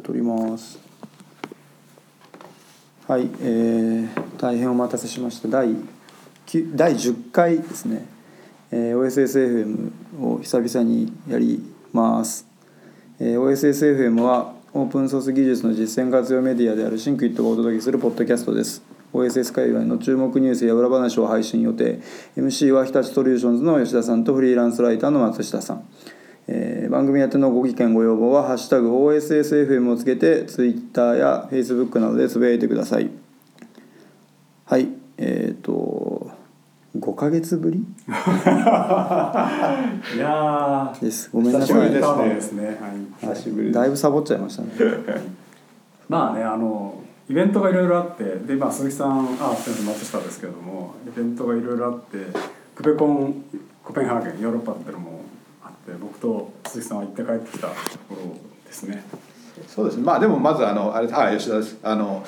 撮ります。はい、えー、大変お待たせしました。第第10回ですね、えー、OSSFM を久々にやります、えー、OSSFM はオープンソース技術の実践活用メディアである Think IT がお届けするポッドキャストです。OSS 界隈の注目ニュースや裏話を配信予定。MC は日立ソリューションズの吉田さんとフリーランスライターの松下さん。えー番組宛てのご意見ご要望は「ハッシュタグ #OSSFM」をつけて Twitter や Facebook などでつぶやいてください。はいえっ、と5ヶ月ぶり？いやーです。ごめんな久しさいぶりですね。はい、はい。だいぶサボっちゃいましたね。まあねあのイベントがいろいろあってで、まあ、鈴木さんあすみません松下ですけれどもイベントがいろいろあってクベコンコペンハーゲンヨーロッパっていうのも僕と鈴木さんは行って帰ってきたところですね。そうですね。まあでもまずあのあれはい吉田です。あの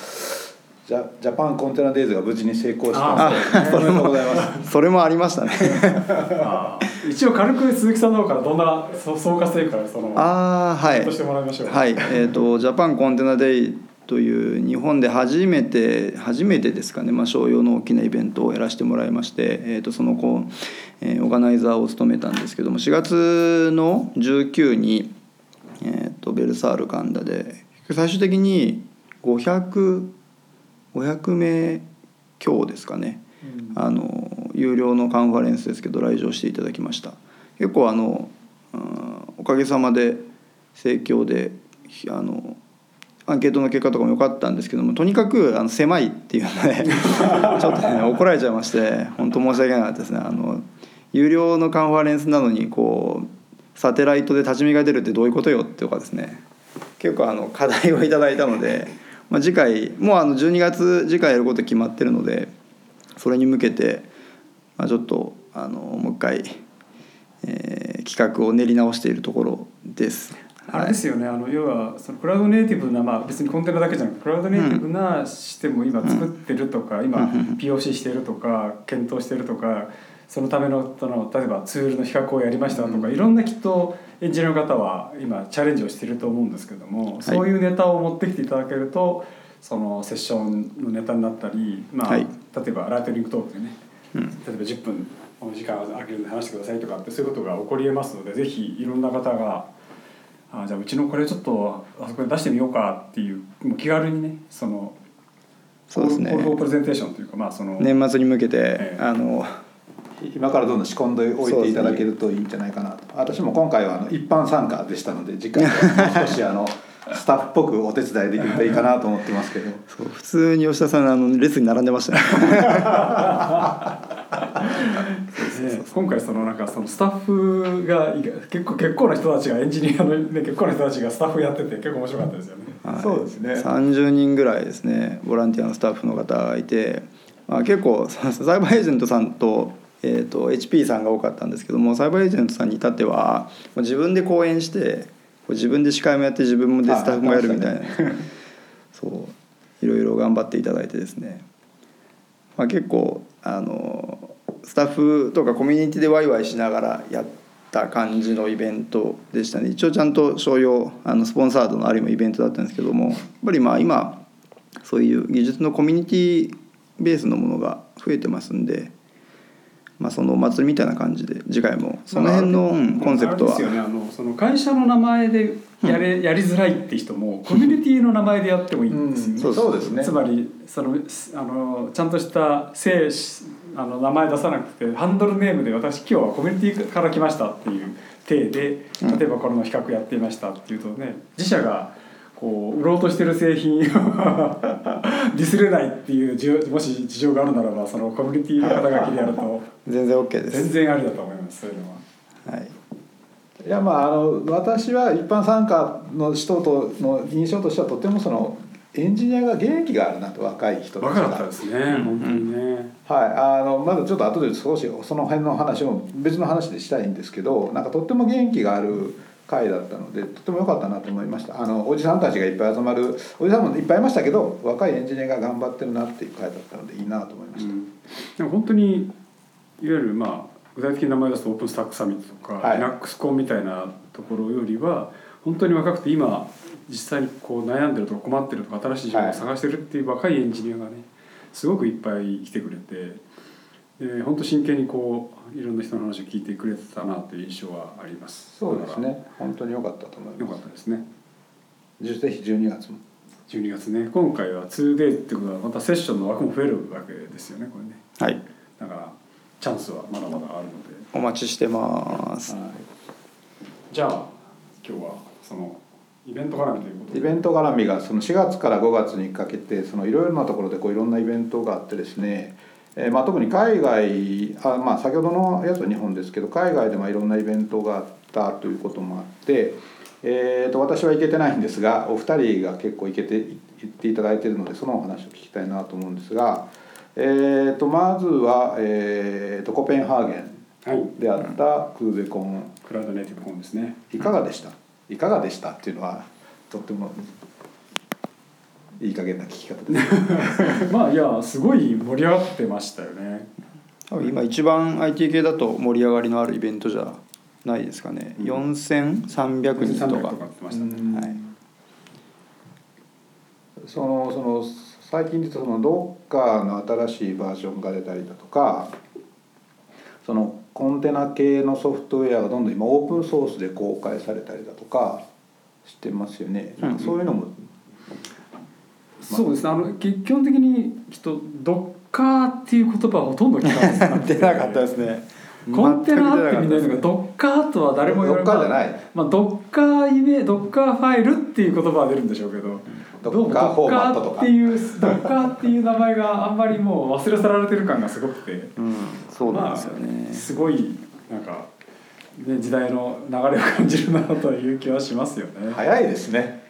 ジャジャパンコンテナデイズが無事に成功した。あのでおめでとうございます。それもありましたね。あー。一応軽く鈴木さんの方からどんなそ総括というかそのああはい。としてもらいましょう。はい。えっ、とジャパンコンテナデイという日本で初めて初めてですかね、まあ、商用の大きなイベントをやらせてもらいまして、えー、とそのこう、えーオーガナイザーを務めたんですけども4月の19に、えー、とベルサールカンダで最終的に500500名強ですかね、あの有料のカンファレンスですけど来場していただきました。結構あの、うんおかげさまで盛況でひあのアンケートの結果とかも良かったんですけどもとにかくあの狭いっていうので ちょっとね怒られちゃいまして本当申し訳なかったですねあの有料のカンファレンスなのにこうサテライトで立ち見が出るってどういうことよとかですね結構あの課題をいただいたので、まあ、次回もうあの12月次回やること決まってるのでそれに向けて、まあ、ちょっとあのもう一回、えー企画を練り直しているところです。あれですよね、あの要はそのクラウドネイティブな、まあ、別にコンテナだけじゃなくてクラウドネイティブなシステムを今作ってるとか、今 POC してるとか検討してるとかそのためのその例えばツールの比較をやりましたとか、いろんなきっとエンジニアの方は今チャレンジをしてると思うんですけども、そういうネタを持ってきていただけるとそのセッションのネタになったり、まあはい。例えばライトニングトークでねうん。例えば10分お時間空けるんで話してくださいとかってそういうことが起こりえますのでぜひいろんな方があじゃあうちのこれちょっとあそこで出してみようかっていうもう気軽にねそのそうですねプレゼンテーションというかまあその、年末に向けて、ええあの今からどんどん仕込んでおいていただけるといいんじゃないかなと。私も今回はあの一般参加でしたので次回 少しあのスタッフっぽくお手伝いできるといいかなと思ってますけど。そう普通に吉田さんあの列に並んでましたねね 今回そのなんかそのスタッフがい結構結構な人たちがエンジニアの、ね、結構な人たちがスタッフやってて結構面白かったですよね。はい。そうですね。30人ぐらいですねボランティアのスタッフの方がいて、まあ、結構ササイバーエージェントさんと,、えー、と HP さんが多かったんですけどもサイバーエージェントさんに至っては自分で講演して自分で司会もやって自分もでスタッフもやるみたいな、そう。いろいろ頑張っていただいてですね、まあ、結構あのスタッフとかコミュニティでワイワイしながらやった感じのイベントでしたね。一応ちゃんと商用あのスポンサードのある意味イベントだったんですけどもやっぱりまあ今そういう技術のコミュニティベースのものが増えてますんで、まあ、そのお祭りみたいな感じで次回もその辺の、うんコンセプトは。ですよね。あのその会社の名前でやれ、やりづらいって人もコミュニティの名前でやってもいいんですよね。そうそうですね。つまりそのあのちゃんとした姓あの名前出さなくてハンドルネームで私今日はコミュニティから来ましたっていう体で例えばこれの比較やっていましたっていうとね自社がこう売ろうとしてる製品を ディスれないっていうじゅもし事情があるならばそのコミュニティの肩書きでやると全然 OK です。全然ありだと思いますそういうのは。はいいやまああの私は一般参加の人との印象としてはとてもそのエンジニアが元気があるなと若い人たち若がかったですね、本当にね。はい、あのまだちょっと後で少しその辺の話も別の話でしたいんですけどなんかとっても元気がある会だったのでとても良かったなと思いました。あのおじさんたちがいっぱい集まるおじさんもいっぱいいましたけど若いエンジニアが頑張ってるなっていう会だったのでいいなと思いました、うん、でも本当にいわゆるまあ具体的な名前出すとオープンスタックサミットとか、はい。Linux コンみたいなところよりは本当に若くて今実際にこう悩んでるとか困ってるとか新しい情報を探してるっていう若いエンジニアがねすごくいっぱい来てくれてで本当真剣にこういろんな人の話を聞いてくれてたなという印象はあります。そうですね。本当に良かったと思いよます。かったですね。ぜひ12月も。12月ね。今回は 2day ってことはまたセッションの枠も増えるわけですよねこれね。はい。だからチャンスはまだまだあるので。お待ちしてます。はい、じゃあ今日はそのイベント絡みということで。イベント絡みがその4月から5月にかけてそのいろいろなところでこういろんなイベントがあってですね、えーまあ、特に海外あ、まあ、先ほどのやつは日本ですけど海外でもいろんなイベントがあったということもあって、えー、と私は行けてないんですがお二人が結構行けて行っていただいているのでそのお話を聞きたいなと思うんですが、えー、とまずは、えー、とコペンハーゲはいンであったクーベコン。クラウドネイティブ本ですね。いかがでした？いかがでしたっていうのはとってもいい加減な聞き方です。まあいやすごい盛り上がってましたよね。多分今一番 IT 系だと盛り上がりのあるイベントじゃないですかね、うん。4300人と300かとかってました。ねはい。そのその最近で言うとそのどっかの新しいバージョンが出たりだとかそのコンテナ系のソフトウェアがどんどん今オープンソースで公開されたりだとかしてますよね。なん。かそういうのも、そうですね。あのき基本的にきっとドッカーっていう言葉はほとんど聞かなくて出なかったですね。コンテナってみんな言うのがドッカーとは誰も言わどっかじゃない。まあ、ドッカーイメドッカーファイルっていう言葉は出るんでしょうけど。ドッカーフォーマットとか。ドッカーっていうドッカーっていう名前があんまりもう忘れ去られてる感がすごくて。うんそうなんですよね。まあ、すごいなんか、ね、時代の流れを感じるなという気はしますよね。早いですね。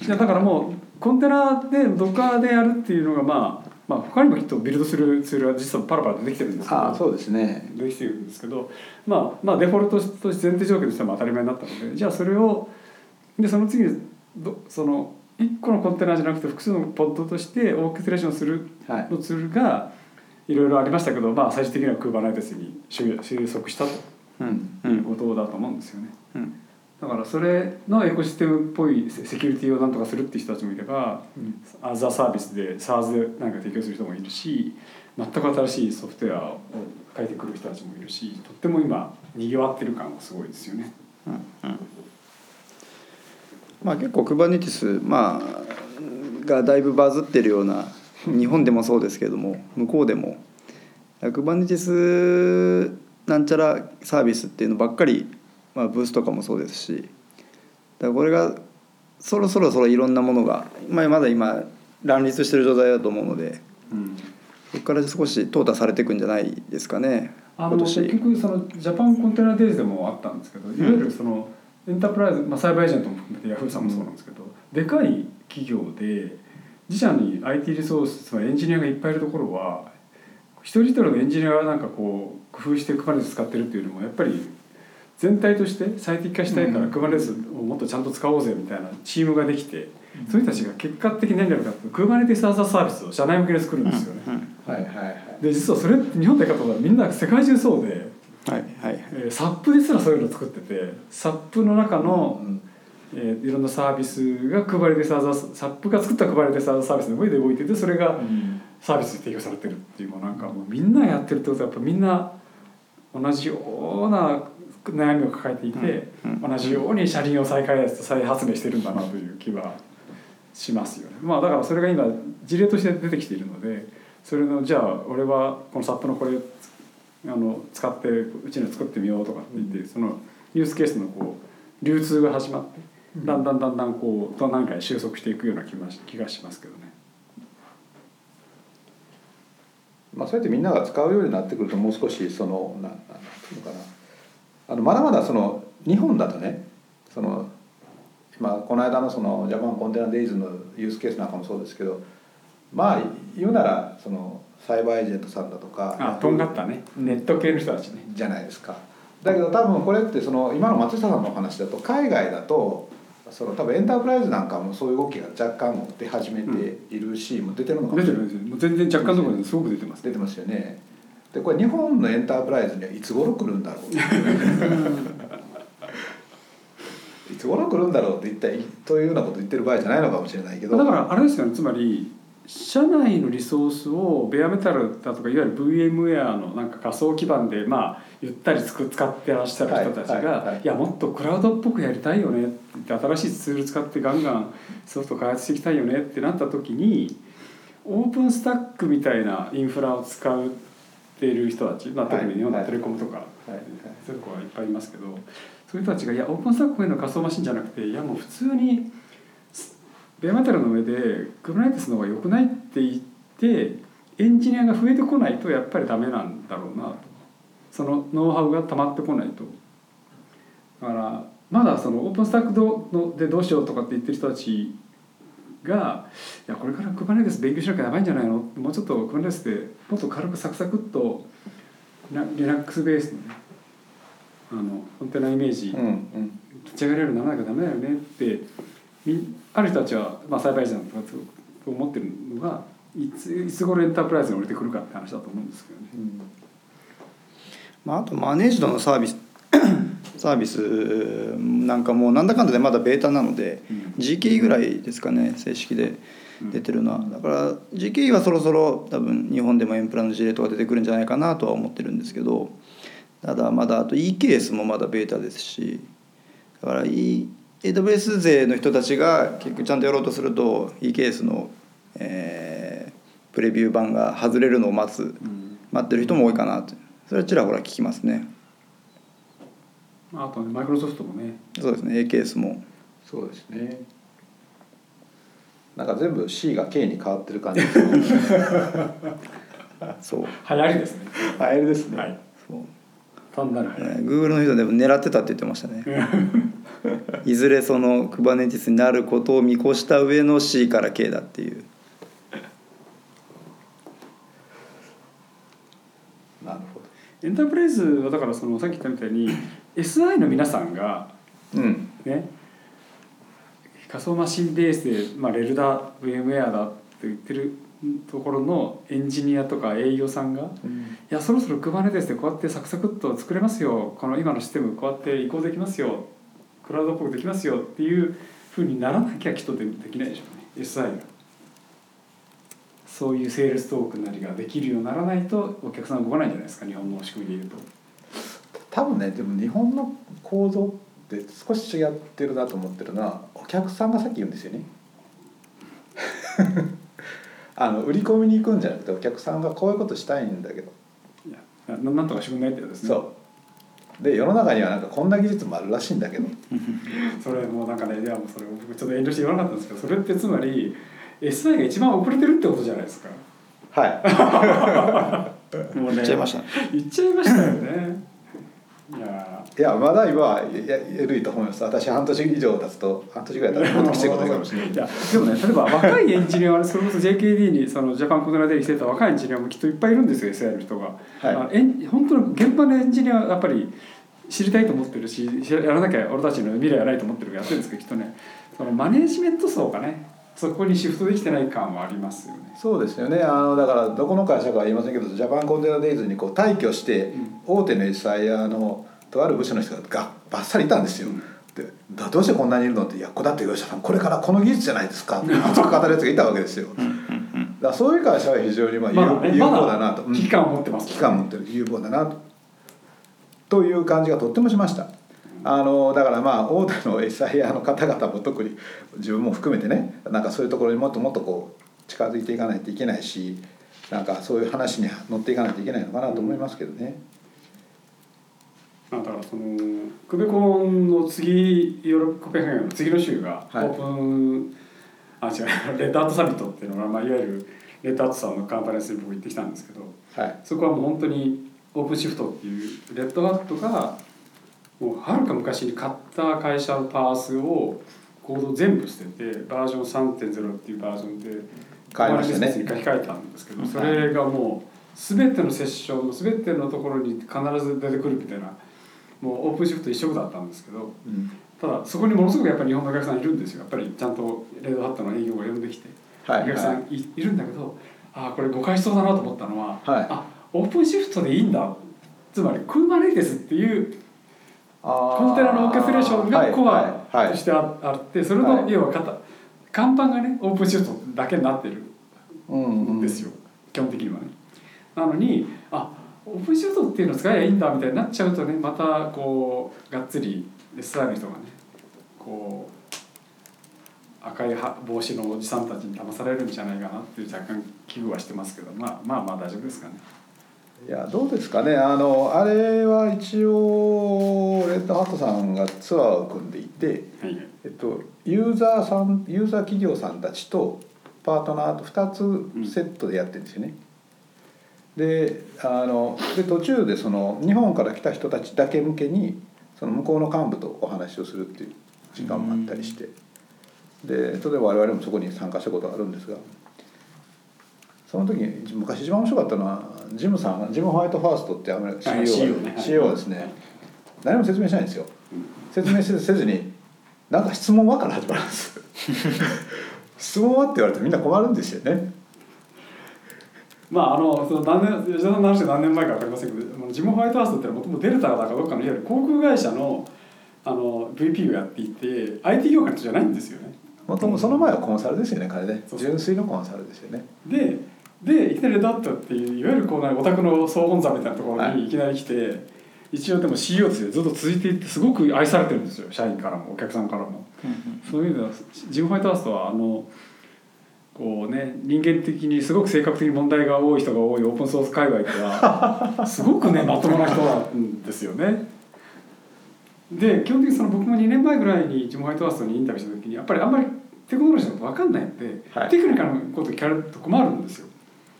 いやだからもうコンテナでドッカーでやるっていうのがまあまあ他にもきっとビルドするツールは実はパラパラ出てきてるんですけどああそうですね。できてるんですけど、まあ、まあデフォルトとして前提条件としては当たり前になったのでじゃあそれをでその次にどその1個のコンテナじゃなくて複数のポッドとしてオーケストレーションするはい。のツールがいろいろありましたけど、まあ、最終的には Kubernetes に収収束したとうんういうんことだと思うんですよね。うんだからそれのエコシステムっぽいセセキュリティをなんとかするっていう人たちもいれば、アザサービスで SARS でなんか提供する人もいるし全く新しいソフトウェアを書いてくる人たちもいるしとっても今にぎわってる感はすごいですよね。まあ結構 Kubernetes まあがだいぶバズってるような日本でもそうですけども向こうでも。Kubernetes なんちゃらサービスっていうのばっかり、まあ、ブースとかもそうですしだからこれがそろそろそろいろんなものが、まあ、まだ今乱立してる状態だと思うのでうん。ここから少し淘汰されていくんじゃないですかねあの結局そのジャパンコンテナデイズでもあったんですけどいわゆるそのエンタープライズ、まあ、サイバーエージェントも含めてヤフーさんもそうなんですけど、でかい企業で自社に IT リソースつまりエンジニアがいっぱいいるところは一人一人のエンジニアがなんかこう工夫して Kubernetes 使ってるっていうよりもやっぱり全体として最適化したいから Kubernetes をもっとちゃんと使おうぜみたいなチームができて、そういう人たちが結果的に何やるかっていうと Kubernetes as a サービスを社内向けに作るんですよね。はいはいはい。で実はそれって日本でかとはみんな世界中そうで、はいはい。えー、SAP ですらそういうの作ってて SAP の中の、うん。えーいろんなサービスが Kubernetes as a SAP が作った Kubernetes as a サービスの上で動いててそれがサービスに提供されてるっていうもうなんかもうみんなやってるってことはやっぱみんな同じような悩みを抱えていて、うん同じように車輪を再開発再発明してるんだなという気はしますよね。まあだからそれが今事例として出てきているのでそれのじゃあ俺はこの SAP のこれあの使ってうちの作ってみようとかって言って、そのユースケースのこう流通が始まってだんだんだんだんこう何回収束していくような気が気がしますけどね。まあ、そうやってみんなが使うようになってくるともう少しそのななんていうのかなあのまだまだその日本だとねそのまあこの間のそのジャパンコンテナデイズのユースケースなんかもそうですけどまあ言うならそのサイバーエージェントさんだとかあとんがったね。ネット系の人たちね。じゃないですか。だけど多分これってその今の松下さんのお話だと海外だとその多分エンタープライズなんかもそういう動きが若干出始めているし、もう出てるのかもしれない。出てる全然若干のところですごく出てます。出てますよねでこれ日本のエンタープライズにはいつ頃来るんだろう？いつ頃来るんだろうって一体というようなこと言ってる場合じゃないのかもしれないけど。だからあれですよね。つまり社内のリソースをベアメタルだとかいわゆる VMware のなんか仮想基盤でまあゆったりつく使ってらっしゃる人たちが、はいいはいはい。やもっとクラウドっぽくやりたいよねって新しいツール使ってガンガンソフト開発していきたいよねってなった時にオープンスタックみたいなインフラを使っている人たち、まあ、特に日本のテレコムとか、はい。はい。そういうとこはいっぱいいますけどそういう人たちがいやオープンスタックへの仮想マシンじゃなくていやもう普通にベアメタルの上で Kubernetes の方が良くないって言ってエンジニアが増えてこないとやっぱりダメなんだろうなと。そのノウハウが溜まってこないと。だからまだそのオープンスタックどのでどうしようとかって言ってる人たちがいやこれから Kubernetes 勉強しなきゃやばいんじゃないの？もうちょっと Kubernetes でもっと軽くサクサクっとな Linux ベースのねあのコンテナイメージ立ち上がれるようにならなきゃダメだよねってみある人たちは、まあ、栽培者とかと思ってるのがいついつ頃エンタープライズに降りてくるかって話だと思うんですけどね。うん。まあ、あとマネージドのサービス サービスなんかもうなんだかんだでまだベータなので、うん。GKE ぐらいですかね正式で出てるのは。だから GKE はそろそろ多分日本でもエンプラの事例とか出てくるんじゃないかなとは思ってるんですけどただまだあと EKS もまだベータですしだから E- AWS 勢の人たちが結局ちゃんとやろうとすると EKS の、えープレビュー版が外れるのを待つ。待ってる人も多いかなとそれはちらほら聞きますねあとねマイクロソフトもね。そうですね AKS も。そうですね。なんか全部 C が K に変わってる感じです そう。流行りですね。あれですね、はい。そう。単なる流行ね Google の人でも狙ってたって言ってましたね。いずれその Kubernetes になることを見越した上の C から K だっていう。なるほど。り。エンタープライズはだからそのさっき言ったみたいに SI の皆さんがうん。ね仮想マシンベースで、まあ、レルだ VMware だって言ってるところのエンジニアとか営業さんがいやそろそろ Kubernetes でこうやってサクサクっと作れますよ。この今のシステムこうやって移行できますよ。クラウドっぽくできますよ。っていうふうにならなきゃきっとでできないでしょうね。SI が。そういうセールストークなりができるようにならないとお客さん動かないんじゃないですか。日本の仕組みでいうと多分ねでも日本の構造って少し違ってるなと思ってるのはお客さんがさっき言うんですよね。あの売り込みに行くんじゃなくてお客さんがこういうことしたいんだけど。いやななんとかしてくんないってですね。そう。で世の中にはなんかこんな技術もあるらしいんだけど。それもうなんかねいやもうそれ僕ちょっと遠慮して言わなかったんですけどそれってつまり SI が一番遅れてるってことじゃないですか。は もうね言っちゃいました。言っちゃいましたよねいやいいやまだ今はや緩いと思います私半年以上経つと半年ぐらい経つときついことかもしれない。でもね例えば若いエンジニアはそれこそ JKD にそのジャパンコンテナデリしてた若いエンジニアもきっといっぱいいるんですよ SI の人が、は。い。あエン本当の現場のエンジニアはやっぱり知りたいと思ってるしやらなきゃ俺たちの未来はないと思ってるからやってるんですけどきっとねそのマネージメント層がねそこにシフトできてない感はありますよね。そうですよね。あのだからどこの会社かは言いませんけどジャパンコンテナデイズにこう退去して、大手の SIR のとある部署の人ががばっさりいたんですよ。でだどうしてこんなにいるのって「いやこだって吉田さんこれからこの技術じゃないですか」って熱く語るやつがいたわけですよ。だそういう会社は非常にまあ有,、まだなと、うん。だ危機感を持ってます危機感を持ってる。有効だなと。という感じがとってもしました。あのだからまあ大手の SIR の方々も特に自分も含めてねなんかそういうところにもっともっとこう近づいていかないといけないしなんかそういう話に乗っていかないといけないのかなと思いますけどね。まあだからそのクベコンの次ヨーロッコペンハーゲンの次の週がオはい。ープン、あ違うレッドアートサミットっていうのが、まあ、いわゆるレッドアートさんのカンファレンスに僕行ってきたんですけどはい。そこはもう本当にオープンシフトっていうレッドアートがもうはるか昔に買った会社のパースをコード全部捨ててバージョン3.0っていうバージョンで変えましたね。書き換えたんですけどそれがもう全てのセッション全てのところに必ず出てくるみたいなもうオープンシフト一色だったんですけどうん。ただそこにものすごくやっぱり日本のお客さんいるんですよ。やっぱりちゃんとレッドハットの営業が呼んできて、はいお客さんいいるんだけどああこれ誤解しそうだなと思ったのは、はい。あオープンシフトでいいんだ。つまり Kubernetes っていうコンテナのオーケストレーションがコアはいとしてああってそれはい。の要は型看板がねオープンシフトだけになってる。うんうん。んですよ、基本的にはね。なのにあオープンシフトっていうの使えばいいんだみたいになっちゃうとねまたこうがっつり SI の人がねこう赤いは帽子のおじさんたちに騙されるんじゃないかなっていう若干危惧はしてますけどまあまあまあ大丈夫ですかね。いやどうですかね。あのあれは一応レッドハットさんがツアーを組んでいて、はい。えっと、ユーザーさんユーザー企業さんたちとパートナーと2つセットでやってるんですよね。であので途中でその日本から来た人たちだけ向けにその向こうの幹部とお話をするっていう時間もあったりして。で例えば我々もそこに参加したことがあるんですがその時に昔一番面白かったのはジムさんがジム・ホワイトファーストってアメリカはい。CEO ね CEO がですね何も説明しないんですよ。説明せずせずになんか質問はから始まるんです。質問はって言われてみんな困るんですよね。まああのその何年吉田さんの話は何年前か分かりませんけどジム・ホワイトハウスってのはもともとデルタだかどっかのいわゆる航空会社のあの VP をやっていて IT 業界の人じゃないんですよね。もともとその前はコンサルですよね彼ね。純粋のコンサルですよね。ででいきなりレッドハットっていういわゆるこうなんかオタクの総本山みたいなところはいにいきなり来て、一応でも CEO としてずっと続いていってすごく愛されてるんですよ社員からもお客さんからも。そういう意味ではジム・ホワイトハウスはあのこうね人間的にすごく性格的に問題が多い人が多いオープンソース界隈では すごくねまともな人なんですよね。で基本的にその僕も2年前ぐらいにジム・ホワイトハウスにインタビューした時にやっぱりあんまりテクノロジーのこと分かんないので、はいテクニカルなこと聞かれると困るんですよ。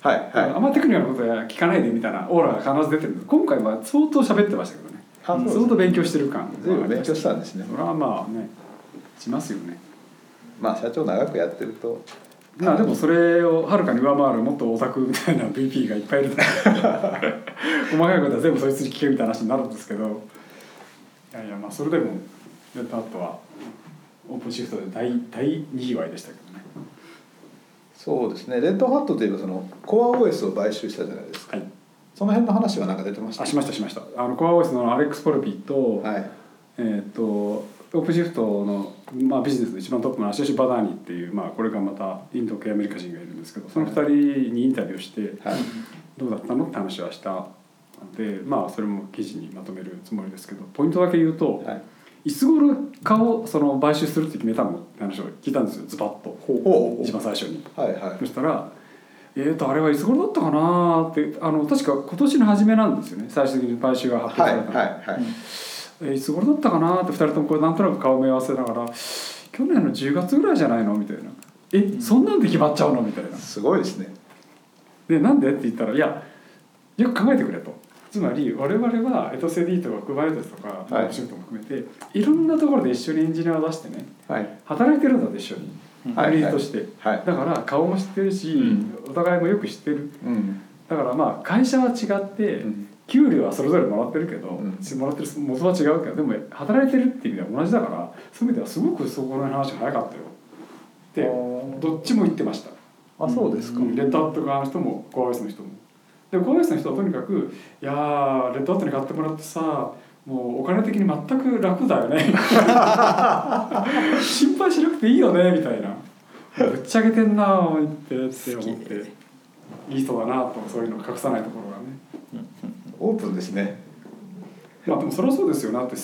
はいあんまりテクニカルなことは聞かないでみたいなオーラが必ず出てる。んです今回は相当喋ってましたけどね。あそうです相当勉強してる感随分勉強したんですね。それはまあねしますよね。まあ社長長くやってると。まあでもそれをはるかに上回るもっとオタクみたいな VP がいっぱいいる。と 細かいことは全部そいつに聞けみたいな話になるんですけど。いやいやまあそれでも Red Hat は OpenShift で大大にぎわいでしたけどねそうですね。レッドハットといえばそのコア OS を買収したじゃないですか。はい。その辺の話は何か出てました？あしましたしました。あの CoreOS の Alex Polvi と、はい。えー、と OpenShift の、まあ、ビジネスの一番トップの Ashesh Badani っていう、まあ、これがまたインド系アメリカ人がいるんですけどその2人にインタビューをしてはい。どうだったの？って話はしたのでまあそれも記事にまとめるつもりですけどポイントだけ言うと、はいいつ頃顔その買収するって決めたのって話を聞いたんですよズバッとほう一番最初に。はいはいそしたら「えーとあれはいつ頃だったかな?」ってあの確か今年の初めなんですよね最終的に買収が発はい表されたの。はいはいえーいつ頃だったかなって2人ともこれなんとなく顔目合わせながら「去年の10月ぐらいじゃないの?」みたいな「えそんなんで決まっちゃうの?」みたいな。すごいですねでなんでって言ったら「いやよく考えてくれ」と。つまり我々はエトセディとかクバレトスとかはい。お仕事も含めて、い、ろんなところで一緒にエンジニアを出してね。はい。働いてるんだと一緒に。はいユニットして、はい。だから顔も知ってるし、うん。お互いもよく知ってる。うん。だからまあ会社は違って、うん。給料はそれぞれもらってるけど、うん。もらってる元は違うけどでも働いてるっていう意味では同じだからそういう意味ではすごくそこの話が早かったよ。ってどっちも言ってました。あそうですか。うん。レッドハット側の人もコアウェイスの人もでコアウェイスの人はとにかく「いやーレッドハットに買ってもらってさもうお金的に全く楽だよね」心配しなくていいよねみたいな。ぶっちゃけてんなぁってって思って。いい人だなとそういうのを隠さないところがね。オープンですね。まあでもそれはそうですよ。なって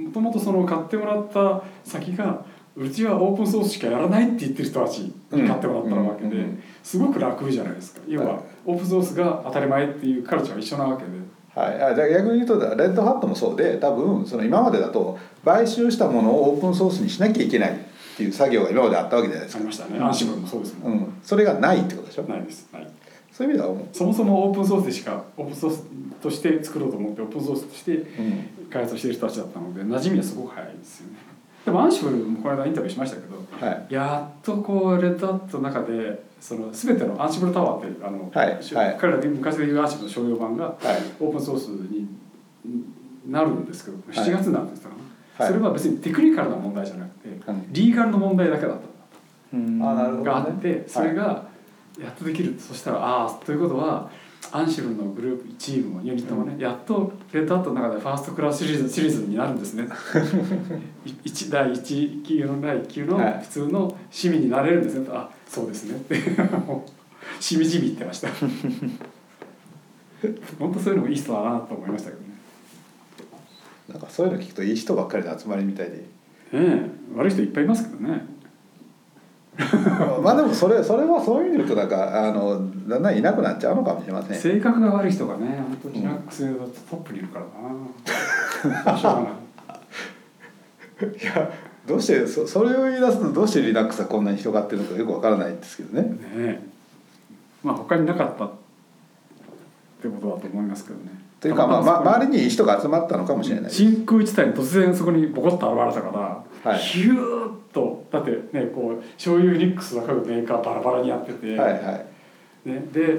もともとその買ってもらった先がうちはオープンソースしかやらないって言ってる人たちに買ってもらったわけで、すごく楽じゃないですか。要ははい。オープンソースが当たり前っていうカルチャーは一緒なわけで。はい、あじゃあ逆に言うとレッドハットもそうで多分その今までだと買収したものをオープンソースにしなきゃいけないっていう作業が今まであったわけじゃないですか。ありましたね。アンシブルもそうですもん、うん、それがないってことでしょ？ないです。ない。そういう意味ではそもそもオープンソースでしかオープンソースとして作ろうと思ってオープンソースとしてうん。開発している人たちだったので馴染みはすごく早いですよねでもアンシブルもこの間インタビューしましたけどはい。やっとこうレッドハットの中でその全てのアンシブルタワーっていうあの、はいしはい。彼らで昔でいうアンシブルの商用版がはい。オープンソースになるんですけどはい。7月になるんですかね、はい。それは別にテクニカルな問題じゃなくて、うんリーガルの問題だけだった。あなるほどね。があってそれがやっとできる、そしたらああということはアンシブルのグループチームもユニットもね、やっとレッドハットの中でファーストクラスシリーズシリーズになるんですね。第一級の第一級のはい。普通の市民になれるんですね、あそうですね。ってもうしみじみ言ってました。本当そういうのもいい人だなと思いましたけどね。なんかそういうの聞くといい人ばっかりの集まりみたいで。ねえ悪い人いっぱいいますけどね まあでもそれそれはそういう意味で言うとなんかあのだんだんいなくなっちゃうのかもしれません。性格が悪い人がね本当にリラックスだとトップにいるからな。しょうがないいやどうしてそそれを言い出すとどうしてリラックスがこんなに広がってるのかよくわからないんですけどね。ねえ。まあ他になかったってことだと思いますけどね。というか、まあ、ま周りにいい人が集まったのかもしれない真空地帯に突然そこにボコッと現れたから、はいヒューッとだってねこう醤油ユニックスが各メーカーバラバラにやってて、はいはい。ね、で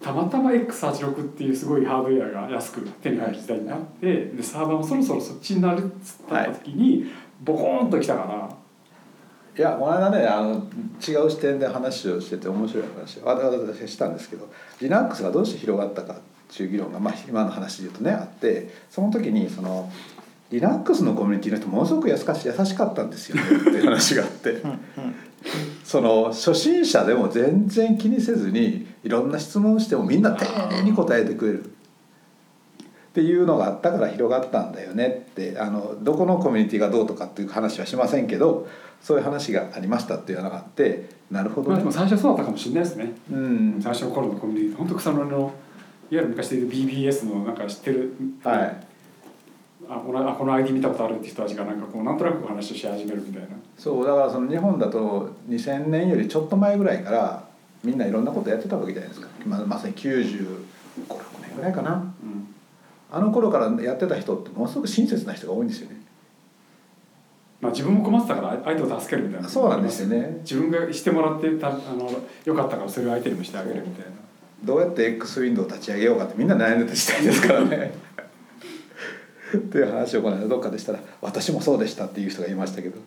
たまたま X86 っていうすごいハードウェアが安く手に入る時代になってでサーバーもそろそろそっちになるっつった時に、ボコーンときたからいやこの間ねあの違う視点で話をしてて面白い話を。わざわざしたんですけど Linux がどうして広がったかっていう議論が、まあ、今の話で言うとねあってその時にその Linux のコミュニティの人ものすごく優し優しかったんですよねっていう話があって。その初心者でも全然気にせずにいろんな質問してもみんな丁寧に答えてくれる。っていうのがあったから広がったんだよねって。あのどこのコミュニティがどうとかっていう話はしませんけどそういう話がありましたっていうのがあって。なるほどね。まあでも。最初そうだったかもしれないですね。うん。最初の頃のコミュニティ本当草の根のいわゆる昔でいう BBS のなんか知ってる、はい、あこのあこの ID 見たことあるって人たちがなんかこうなんとなく話をし始めるみたいな。そうだからその日本だと2000年よりちょっと前ぐらいからみんないろんなことやってたわけじゃないですか、まあ、まさに95年ぐらいかな。うん。あの頃からやってた人ってものすごく親切な人が多いんですよね。まあ自分も困ってたから相手を助けるみたいな。そうなんですよね。自分がしてもらってたあのよかったからそれを相手にもしてあげるみたいな。どうやって X ウィンドウを立ち上げようかってみんな悩んでた時代ですからねっていう話をこの間どっかでしたら「私もそうでした」っていう人がいましたけど。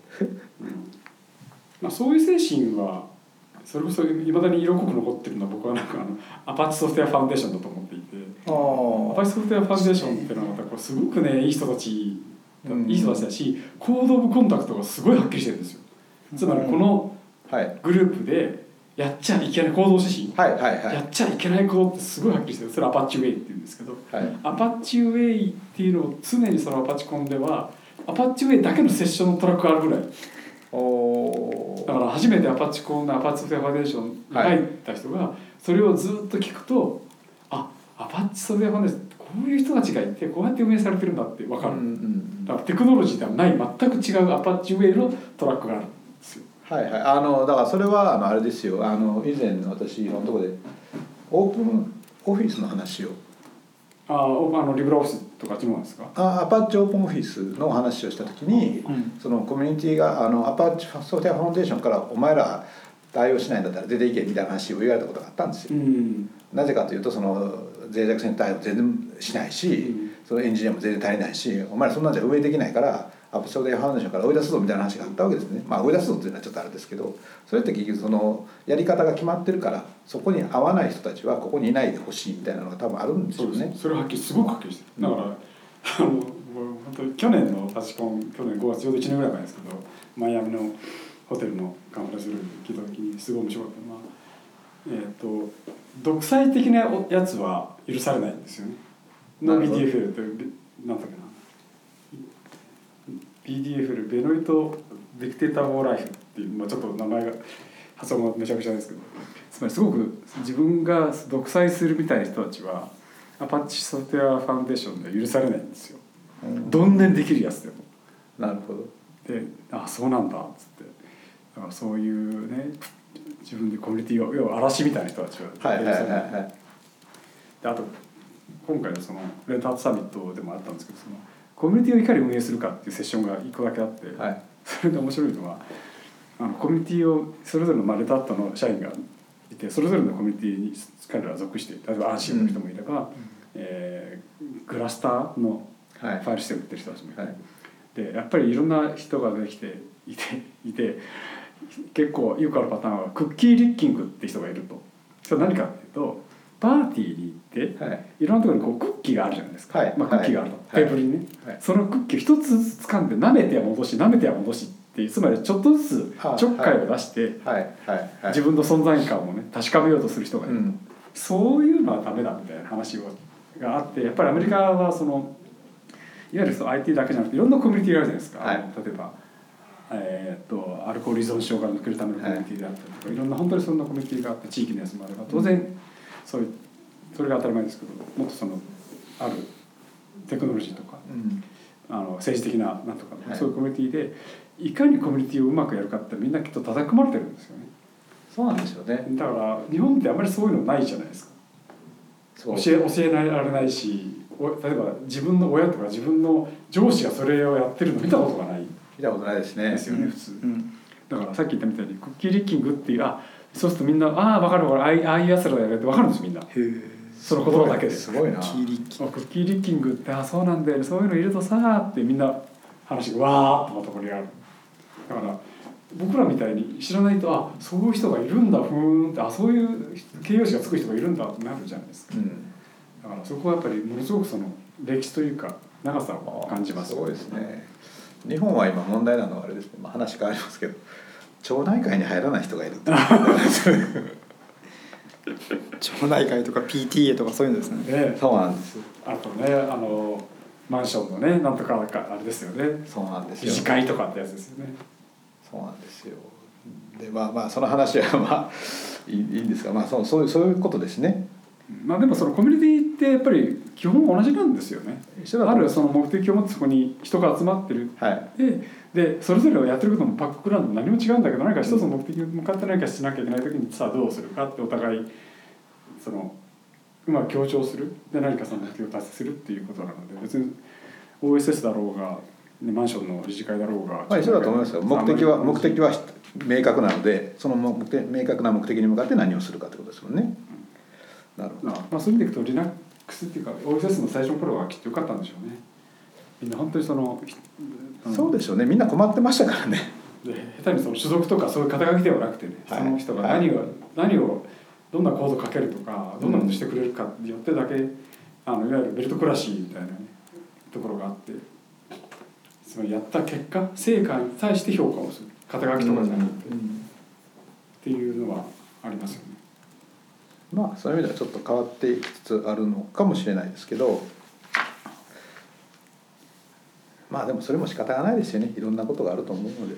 まあ、そういう精神はそれこそいまだに色濃く残ってるのは僕はなんかあのアパッチソフトウェアファンデーションだと思っていて。アパッチソフトウェアファンデーションっていうのはまたこうすごくねいい人たちうん。いい人たちだしコード・オブ・コンタクトがすごいはっきりしてるんですよ。つまりこのはい。グループでやっちゃいけない行動指針、はいはいはい。やっちゃいけないことってすごいはっきりしてる。それ Apache Way って言うんですけどはい。 Apache Way っていうのを常にその ApacheCon では Apache Way だけのセッションのトラックがあるぐらい。おだから初めて ApacheCon の Apache Software Foundation に入った人がそれをずっと聞くとあ Apache Software Foundation こういう人たちがいてこうやって運営されてるんだって分かる、うんうん。だからテクノロジーではない全く違う Apache Way のトラックがあるはいはい。あのだからそれはあのあれですよ。あの以前私いろんなところで OpenOffice の話を。あああの LibreOffice とかあっちの方なんですか？あ Apache OpenOffice の話をした時に、うん。そのコミュニティがあの Apache Software Foundation から「お前ら対応しないんだったら出ていけ」みたいな話を言われたことがあったんですよ。うん。なぜかというとその脆弱性に対応全然しないし、うん。そのエンジニアも全然足りないしお前らそんなんじゃ運営できないから Apache Software Foundation から追い出すぞみたいな話があったわけですね。まあ追い出すぞっていうのはちょっとあれですけどそれって結局そのやり方が決まってるからそこに合わない人たちはここにいないでほしいみたいなのが多分あるんですよねそうです。それははっきりすごくはっきりしてるだから、あの本当に去年のパチコン去年5月ちょうど1年ぐらい前ですけどマイアミのホテルのカンファレンスルームに聞いた時にすごい面白かったのはえっ、と独裁的なやつは許されないんですよね。のなるほど BDFL ってなんだっけな BDFL ベノイト・ディクテーター・ウォー・ライフっていう、まあ、ちょっと名前が発音がめちゃくちゃですけどつまりすごく自分が独裁するみたいな人たちはアパッチソフトウェアファンデーションでは許されないんですようんどんなにできるやつでもなるほど。であそうなんだっつってだからそういうね自分でコミュニティを要は嵐みたいな人たちははいはいはいではい。あと今回のそのレッドハットサミットでもあったんですけどそのコミュニティをいかに運営するかっていうセッションが1個だけあって、はい。それで面白いのはあのコミュニティをそれぞれのまあレッドハットの社員がいてそれぞれのコミュニティに彼らは属して例えばアンシーの人もいれば、えーグラスターのはい。ファイルシステム売ってる人たちもいて、はい。でやっぱりいろんな人が出てきていていて結構よくあるパターンはクッキーリッキングって人がいると。それは何かっていうとパーティーに行って、はい。い、ろんなところにこうクッキーがあるじゃないですか、はい。まあ、クッキーがあると、はい。テーブルにね、はい。そのクッキーを一つずつ掴んで舐めては戻し舐めては戻しっていうつまりちょっとずつはいちょっかいを出して、はい。はい。はい。自分の存在感をね確かめようとする人がいる、うん。そういうのはダメだみたいな話があってやっぱりアメリカはそのいわゆるその IT だけじゃなくていろんなコミュニティがあるじゃないですか、はい。例えば、えーっとアルコール依存症から抜けるためのコミュニティであったりとか、い、ろんな本当にそんなコミュニティがあって地域のやつもあれば当然そういうそれが当たり前ですけどもっとそのあるテクノロジーとかうん。あの政治的ななんとか、はい。そういうコミュニティでいかにコミュニティをうまくやるかってみんなきっと叩き込まれてるんですよね。そうなんですよね。だから日本ってあんまりそういうのないじゃないですか。教え教えられないしお例えば自分の親とか自分の上司がそれをやってるの見たことがない。見たことないですね。ですよね、普通。うん。だからさっき言ったみたいにクッキーリッキングっていうあそうするとみんなああ分かる分かる。ああいああいうやつらだよねって分かるんですみんな。へえその言葉だけで。すごいな。キリキあクッキーリッキングってあそうなんだよね。そういうのいるとさーってみんな話がわーっとまたこれがある。だから僕らみたいに知らないとあそういう人がいるんだふーんってあそういう形容詞がつく人がいるんだってなるじゃないですか。うん。だからそこはやっぱりものすごくその歴史というか長さを感じます。すごいですね。日本は今問題なのはあれですね、まあ、話変わりますけど町内会に入らない人がいるって 町内会とか PTA とかそういうのですね。でそうなんです。あとねあのマンションのねなんとかかあれですよね。そうなんです理よ事会とかってやつですよね。そうなんですよ。でまあまあその話は まあいいいいんですがまあそうそういうそういうことですね。まあでもそのコミュニティってやっぱり基本同じなんですよね。あるその目的を持ってそこに人が集まってる。はい。ででそれぞれをやってることもバックグラウンドも何も違うんだけど何か一つの目的に向かって何かしなきゃいけない時にさあどうするかってお互いそのうまく強調する。で何かその目的を達成するっていうことなので別に OSS だろうが、ね、マンションの理事会だろうがまあ一緒だと思いますよ。目的は目的は明確なのでその目的明確な目的に向かって何をするかってことですもんね。なるほど。まあ、まあそういう意味でいくと Linux っていうか OSS の最初の頃はきっと良かったんでしょうねみんな本当にそのあのそうでしょうね。みんな困ってましたからね。で下手にその種族とかそういう肩書きではなくてね、はい。その人が何を、何をどんなコードかけるとかどんなことしてくれるかによってだけ、あのいわゆるベルトクラシーみたいな、ね、ところがあってつまりやった結果成果に対して評価をする肩書きとかじゃなくて、っていうのはありますよね。まあそういう意味ではちょっと変わっていきつつあるのかもしれないですけどまあでもそれも仕方がないですよね。いろんなことがあると思うので。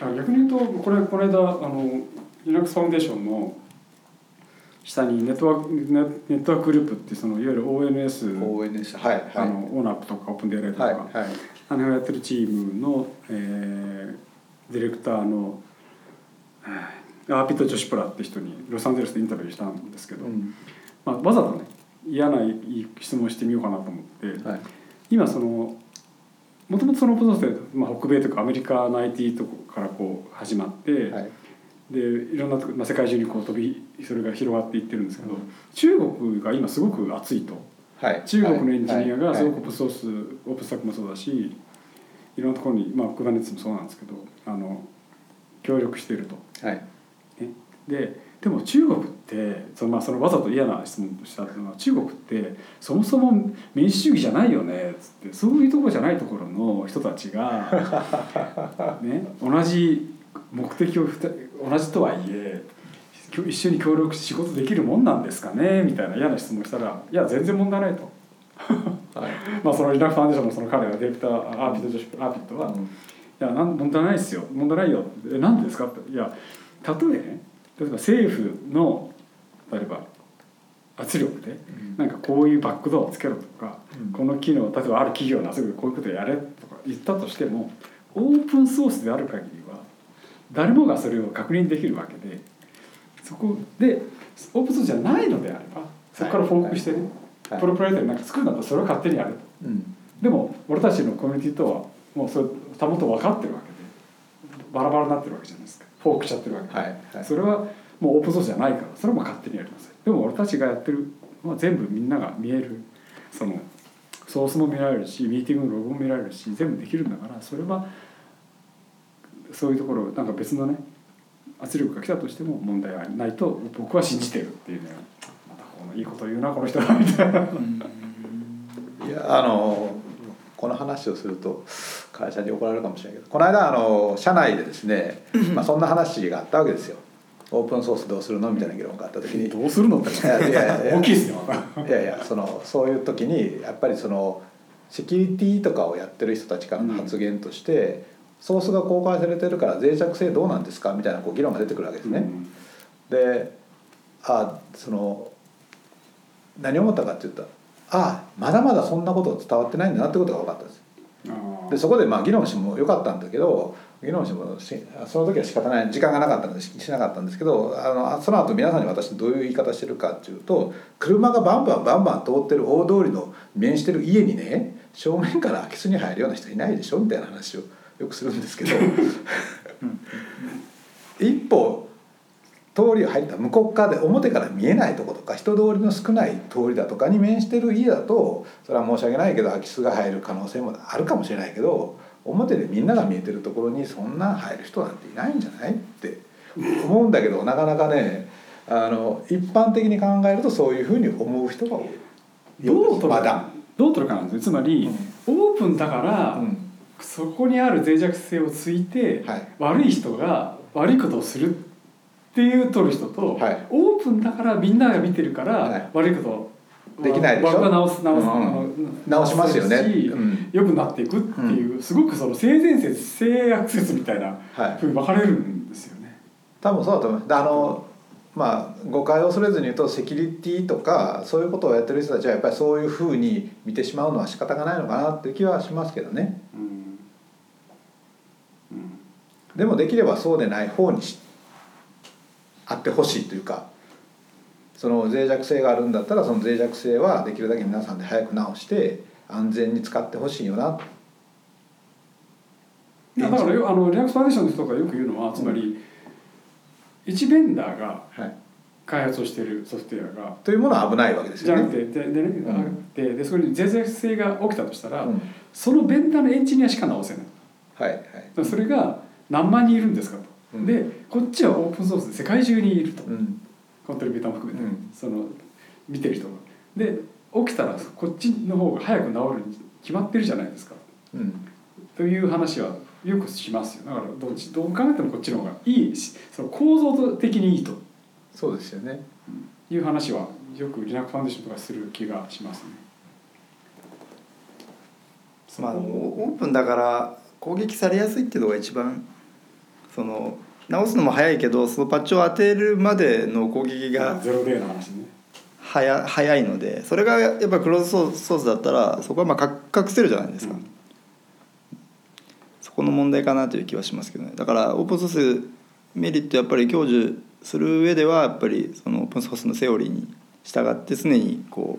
あ逆に言うとこれこの間あの Linux ファウンデーションの下にネットワークネネットワークグループってそのいわゆる ONS、応援でしたはいはい。あのオーナップとかオープンデーライトとか、はいはい。あのやってるチームの、えーディレクターのえーアーピット・ジョシプラって人にロサンゼルスでインタビューしたんですけど、うん。まあ、わざとね嫌な質問してみようかなと思って、はい。今そのもともとそのオープンソースで、まあ、北米とかアメリカの IT とこからこう始まって、はい。でいろんなとこ、まあ、世界中にこう飛びそれが広がっていってるんですけど、中国が今すごく熱いと。はい。中国のエンジニアがすごくオーはいプンソース、オープンスタックもそうだしいろんなところにまあ Kubernetes もそうなんですけどあの協力していると。はい。ね、ででも中国ってその,、まあ、そのわざと嫌な質問をしたのは中国ってそもそも民主主義じゃないよねっつってそういうところじゃないところの人たちが、ね、同じ目的をふた同じとはいえ一緒に協力して仕事できるもんなんですかねみたいな嫌な質問をしたらいや全然問題ないと。はい まあその Linux Foundation のその彼がディレクターアーピット・ジョシュアーピットは、いやなん問題ないですよ問題ないよえなんでですかっていや例えね例えば政府の例えば圧力でなんかこういうバックドアをつけろとか、うん。この機能例えばある企業の圧力でこういうことやれとか言ったとしてもオープンソースである限りは誰もがそれを確認できるわけでそこでオープンソースじゃないのであればそこからフォークしてね、はい。プロプライターになんか作るんだったらそれを勝手にやれと。うん。でも俺たちのコミュニティとはもうそれたもと分かってるわけでバラバラになってるわけじゃないですかフォークしちゃってるわけ。で、はいはい。それはもうオープンソースじゃないからそれはもう勝手にやりなさいでも俺たちがやってるのは全部みんなが見えるそのソースも見られるしミーティングのログも見られるし全部できるんだからそれはそういうところなんか別のね圧力が来たとしても問題はないと僕は信じてるっていうねまたこのいいこと言うなこの人はみたいな。いやあのこの話をすると会社に怒られるかもしれないけどこの間あの社内でですね、まあ、そんな話があったわけですよ。オープンソースどうするのみたいな議論があった時に。どうするのって いやいやいや大きいですよ。いやいやそのそういう時にやっぱりそのセキュリティとかをやってる人たちからの発言として、ソースが公開されてるから脆弱性どうなんですかみたいなこう議論が出てくるわけですね。であその何を思ったかって言ったらあまだまだそんなこと伝わってないんだなってことが分かったんです。あでそこでまあ議論してもよかったんだけど議論してもしその時は仕方ない時間がなかったのでししなかったんですけどあのその後皆さんに私どういう言い方してるかっていうと車がバンバンバンバン通ってる大通りの面してる家にね正面から空き巣に入るような人いないでしょみたいな話をよくするんですけど 一歩通りを入った向こう側で表から見えないとことか人通りの少ない通りだとかに面してる家だとそれは申し訳ないけど空き巣が入る可能性もあるかもしれないけど表でみんなが見えてるところにそんな入る人なんていないんじゃないって思うんだけどなかなかねあの一般的に考えるとそういうふうに思う人が多い。どう取るか、どう取るかなんですねつまり、オープンだから、うん。そこにある脆弱性をついて、はい。悪い人が悪いことをするっていう取る人と、はい。オープンだからみんなが見てるから、はい。悪いことをできないでしょ？直す直す、うん。直しますよね。うん。良くなっていくっていう、すごくその性善説性悪説みたいなはい。ふうに分かれるんですよね。多分そうだと思います。であのまあ誤解を恐れずに言うとセキュリティとかそういうことをやってる人たちはやっぱりそういうふうに見てしまうのは仕方がないのかなっていう気はしますけどね。うん。うん。でもできればそうでない方にしあってほしいというかその脆弱性があるんだったらその脆弱性はできるだけ皆さんで早く直して安全に使ってほしいよな。だからよあのリナックスファンデーションの人がよく言うのはつまり、一ベンダーがはい、開発をしているソフトウェアがというものは危ないわけですじゃよね。なくてででね、ん。ででそこに脆弱性が起きたとしたら、うん。そのベンダーのエンジニアしか直せない。はいはい。それが何万人いるんですかと、うんでこっちはオープンソースで世界中にいると、うん。コントリビューターも含めて、うん。その見てる人が。で起きたらこっちの方が早く治るに決まってるじゃないですか。うん。という話はよくしますよ。だからどっちどう考えてもこっちの方がいいしその構造的にいいと。そうですよね。いう話はよくリナックスファンデーションとかする気がしますね。まあ、オープンだから攻撃されやすいっていうのが一番その直すのも早いけどそのパッチを当てるまでの攻撃がゼロデーの話ね。早早いのでそれがやっぱクローズソースだったらそこはまあ隠隠せるじゃないですか、うん。そこの問題かなという気はしますけどね。だからオープンソースメリットやっぱり享受する上ではやっぱりそのオープンソースのセオリーに従って常にこ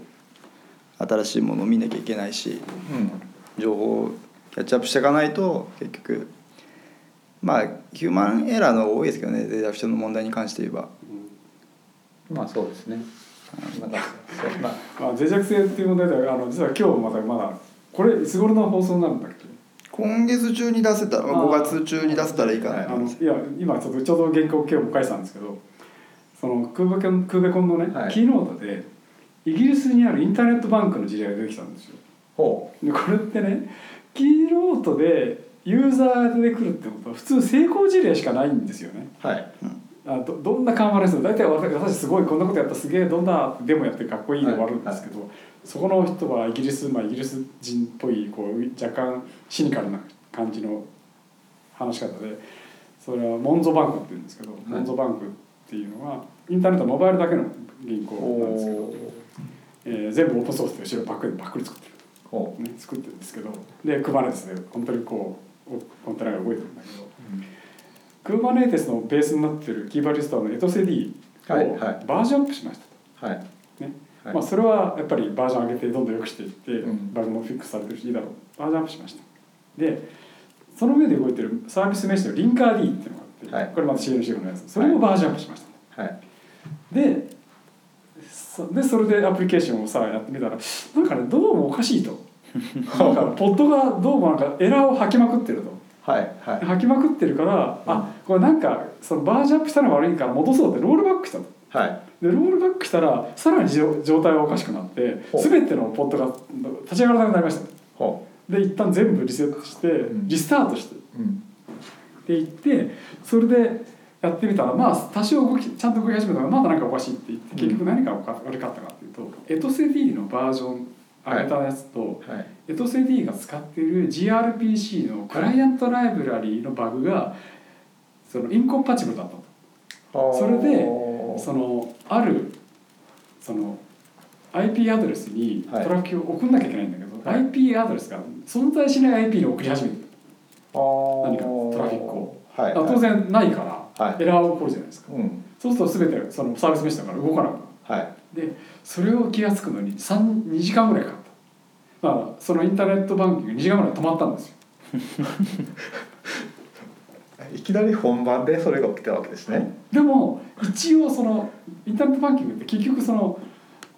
う新しいものを見なきゃいけないしうん。情報をキャッチアップしていかないと結局まあヒューマンエラーの多いですけどねデータフィッションの問題に関して言えば。まあそうですね。なんかそんなまあ 脆弱性っていう問題ではあの実は今日またまだこれいつ頃の放送になるんだっけ？今月中に出せたら、まあ、あー5月中に出せたらいいかなあのと思いいや今ちょっとちょうど原稿今日も書いてたんですけど、そのクーベコンクーベコンのね、はいキーノートでイギリスにあるインターネットバンクの事例が出てきたんですよ。ほでこれってねキーノートでユーザーが出てくるってことは普通成功事例しかないんですよね。うはい。あどどんなカンファレンス大体私私すごいこんなことやったすげえどんなデモやってかっこいいで終わるんですけど、そこの人はイギリス、まあ、イギリス人っぽいこう若干シニカルな感じの話し方でそれはモンゾバンクっていうんですけど、モンゾバンクっていうのはインターネットモバイルだけの銀行なんですけど、えー全部オープンソースで後ろバックでバックリ作ってる、ほね、作ってるんですけどで Kubernetes で本当にこうコンテナが動いてるんだけど。Kubernetes のベースになってるキーバリストのエトセ D をはいはいバージョンアップしましたと、はい。ね。はい。まあ、それはやっぱりバージョン上げてどんどん良くしていって、うん。バグもフィックスされてるしいいだろう。バージョンアップしました。でその上で動いてるサービスメッシュのリンカー D っていうのがあって、はい。これまた CNC のやつ。それもバージョンアップしました、はい。でそでそれでアプリケーションをさやってみたらなんかねどうもおかしいとなんかポッドがどうもなんかエラーを吐きまくってると。はいはい。吐きまくってるから、あこれなんかそのバージョンアップしたのが悪いから戻そうってロールバックしたと。はい。でロールバックしたらさらに状状態がおかしくなって全てのポッドが立ち上がらなくなりました。ほで一旦全部リセットしてん。リスタートして。ううん。って言ってそれでやってみたらまあ多少動きちゃんと動き始めたらまだなんかおかしいって言って結局何が悪かったかっていうとエトセ D のバージョン上げたやつと、はい。エトセ D が使っている gRPC のクライアントライブラリーのバグがそのインコンパチブルだったと。それでそのあるその IP アドレスにトはい。ラフィックを送んなきゃいけないんだけど、はい。IP アドレスが存在しない IP に送り始めてる何何かトラフィックを。はい。当然ないから、はい。エラーが起こるじゃないですか。うん。そうすると全てそのサービスメッシュだから動かなくなる。はい。でそれを気が付くのに3 2時間ぐらいかかった。だからそのインターネットバンキング2時間ぐらい止まったんですよ。いきなり本番でそれが起きたわけですね。でも一応そのインターネットバンキングって結局その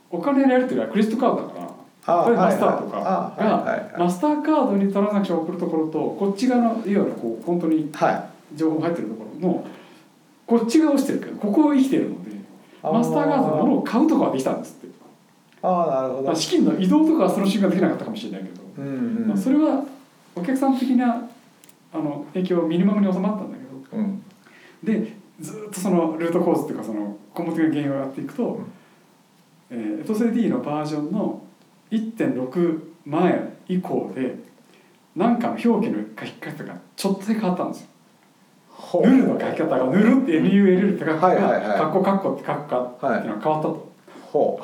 お金のやり取りはクレジットカードだからあ例えばマはいスターとかがマスターカードにトランザクションを送るところとこっち側のいわゆるこう本当にはい。情報が入ってるところのこっちが落ちてるけどここは生きてるのでマスターカードのものを買うとかはできたんですって。ああなるほど。資金の移動とかはその瞬間できなかったかもしれないけど、うんうん。まあそれはお客さん的なあの影響はミニマムに収まったんだけど。うん。でずっとそのルートコーズっていうかその根本的な原因をやっていくと、うん。えーエトセ D のバージョンの1.6前以降で何かの表記の書き方がちょっとだけ変わったんですよ。ほヌルの書き方がヌルって NULL って書くか、はいはいはい。カッコカッコって書くかっていうのが変わったと。ほ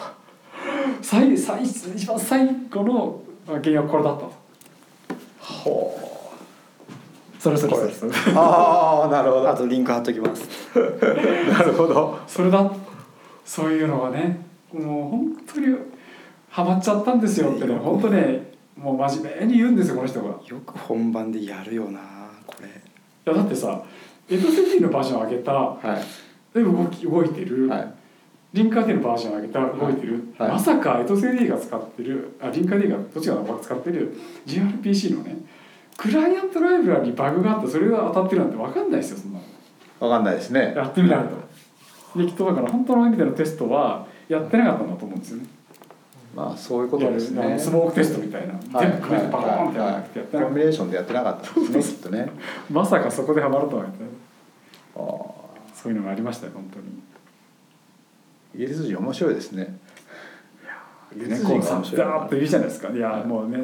最最一番最後の原因はこれだったと。う。ほそれそれそれ。それ。うああなるほど。あとリンク貼っときます。なるほど。それだ。そういうのがねもう本当にハマっちゃったんですよってね本当ねもう真面目に言うんですよこの人が。よく本番でやるよなこれいやだってさエトセ D のバージョンを上げたはい。で動き動いてる、はい。リンカー D のバージョンを上げた動いてる、はい。まさかエトセ D が使ってるあリンカー D がどっちかが使ってる gRPC のねクライアントライブラリにバグがあってそれが当たってるなんて分かんないですよそんなの。わかんないですね。やってみないと。できっとだから本当の意味でのテストはやってなかったんだと思うんですよね。まあそういうことですね。スモークテストみたいな、はい。全部組めてバコーンってやらなくて。やってコンビネーションでやってなかった。んですね。きっとね。たまさかそこでハマるとはみたいなああそういうのがありましたよ本当に。イギリス人面白いですね。ねコンさんが面白いダーッと言うじゃないですか。いやもうね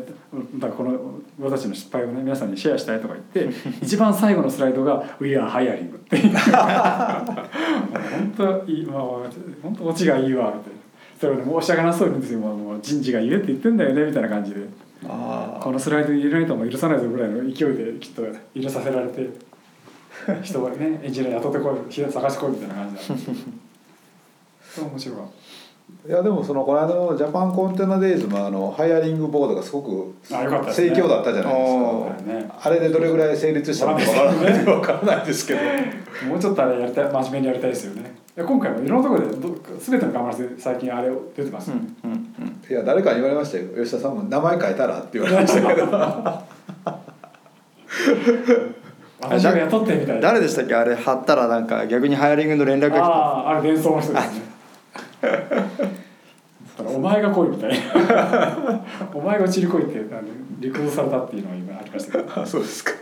だからこの私の失敗をね皆さんにシェアしたいとか言って 一番最後のスライドが「We are hiring」っていう。本当いいまあ本当オチがいいわってそれをね申し訳なそうにですよ。もう人事が言えって言ってんだよねみたいな感じで。あこのスライドに入れないとも許さないぞぐらいの勢いできっと入れさせられて人がねエンジニア雇ってこい探してこいみたいな感じだ。面白いわいやでもそのこの間のジャパンコンテナデイズのあのハイアリングボードがすごく盛況だったじゃないですか。あれでどれぐらい成立したのかわからないわからないですけど。もうちょっとあれやりたい真面目にやりたいですよね。いや今回もいろんなところでど全てのカメラで最近あれを出てます。ね、んうんうん。いや誰かに言われましたよ。吉田さんも名前変えたらって言われましたけど。私が雇ってみたいな。誰でしたっけ？あれ貼ったらなんか逆にハイアリングの連絡が来た。あああれ伝送の人ですね お前が来いみたいな。お前がうちに来いってあのリクルートされたっていうのが今ありましたけど。あそうですか。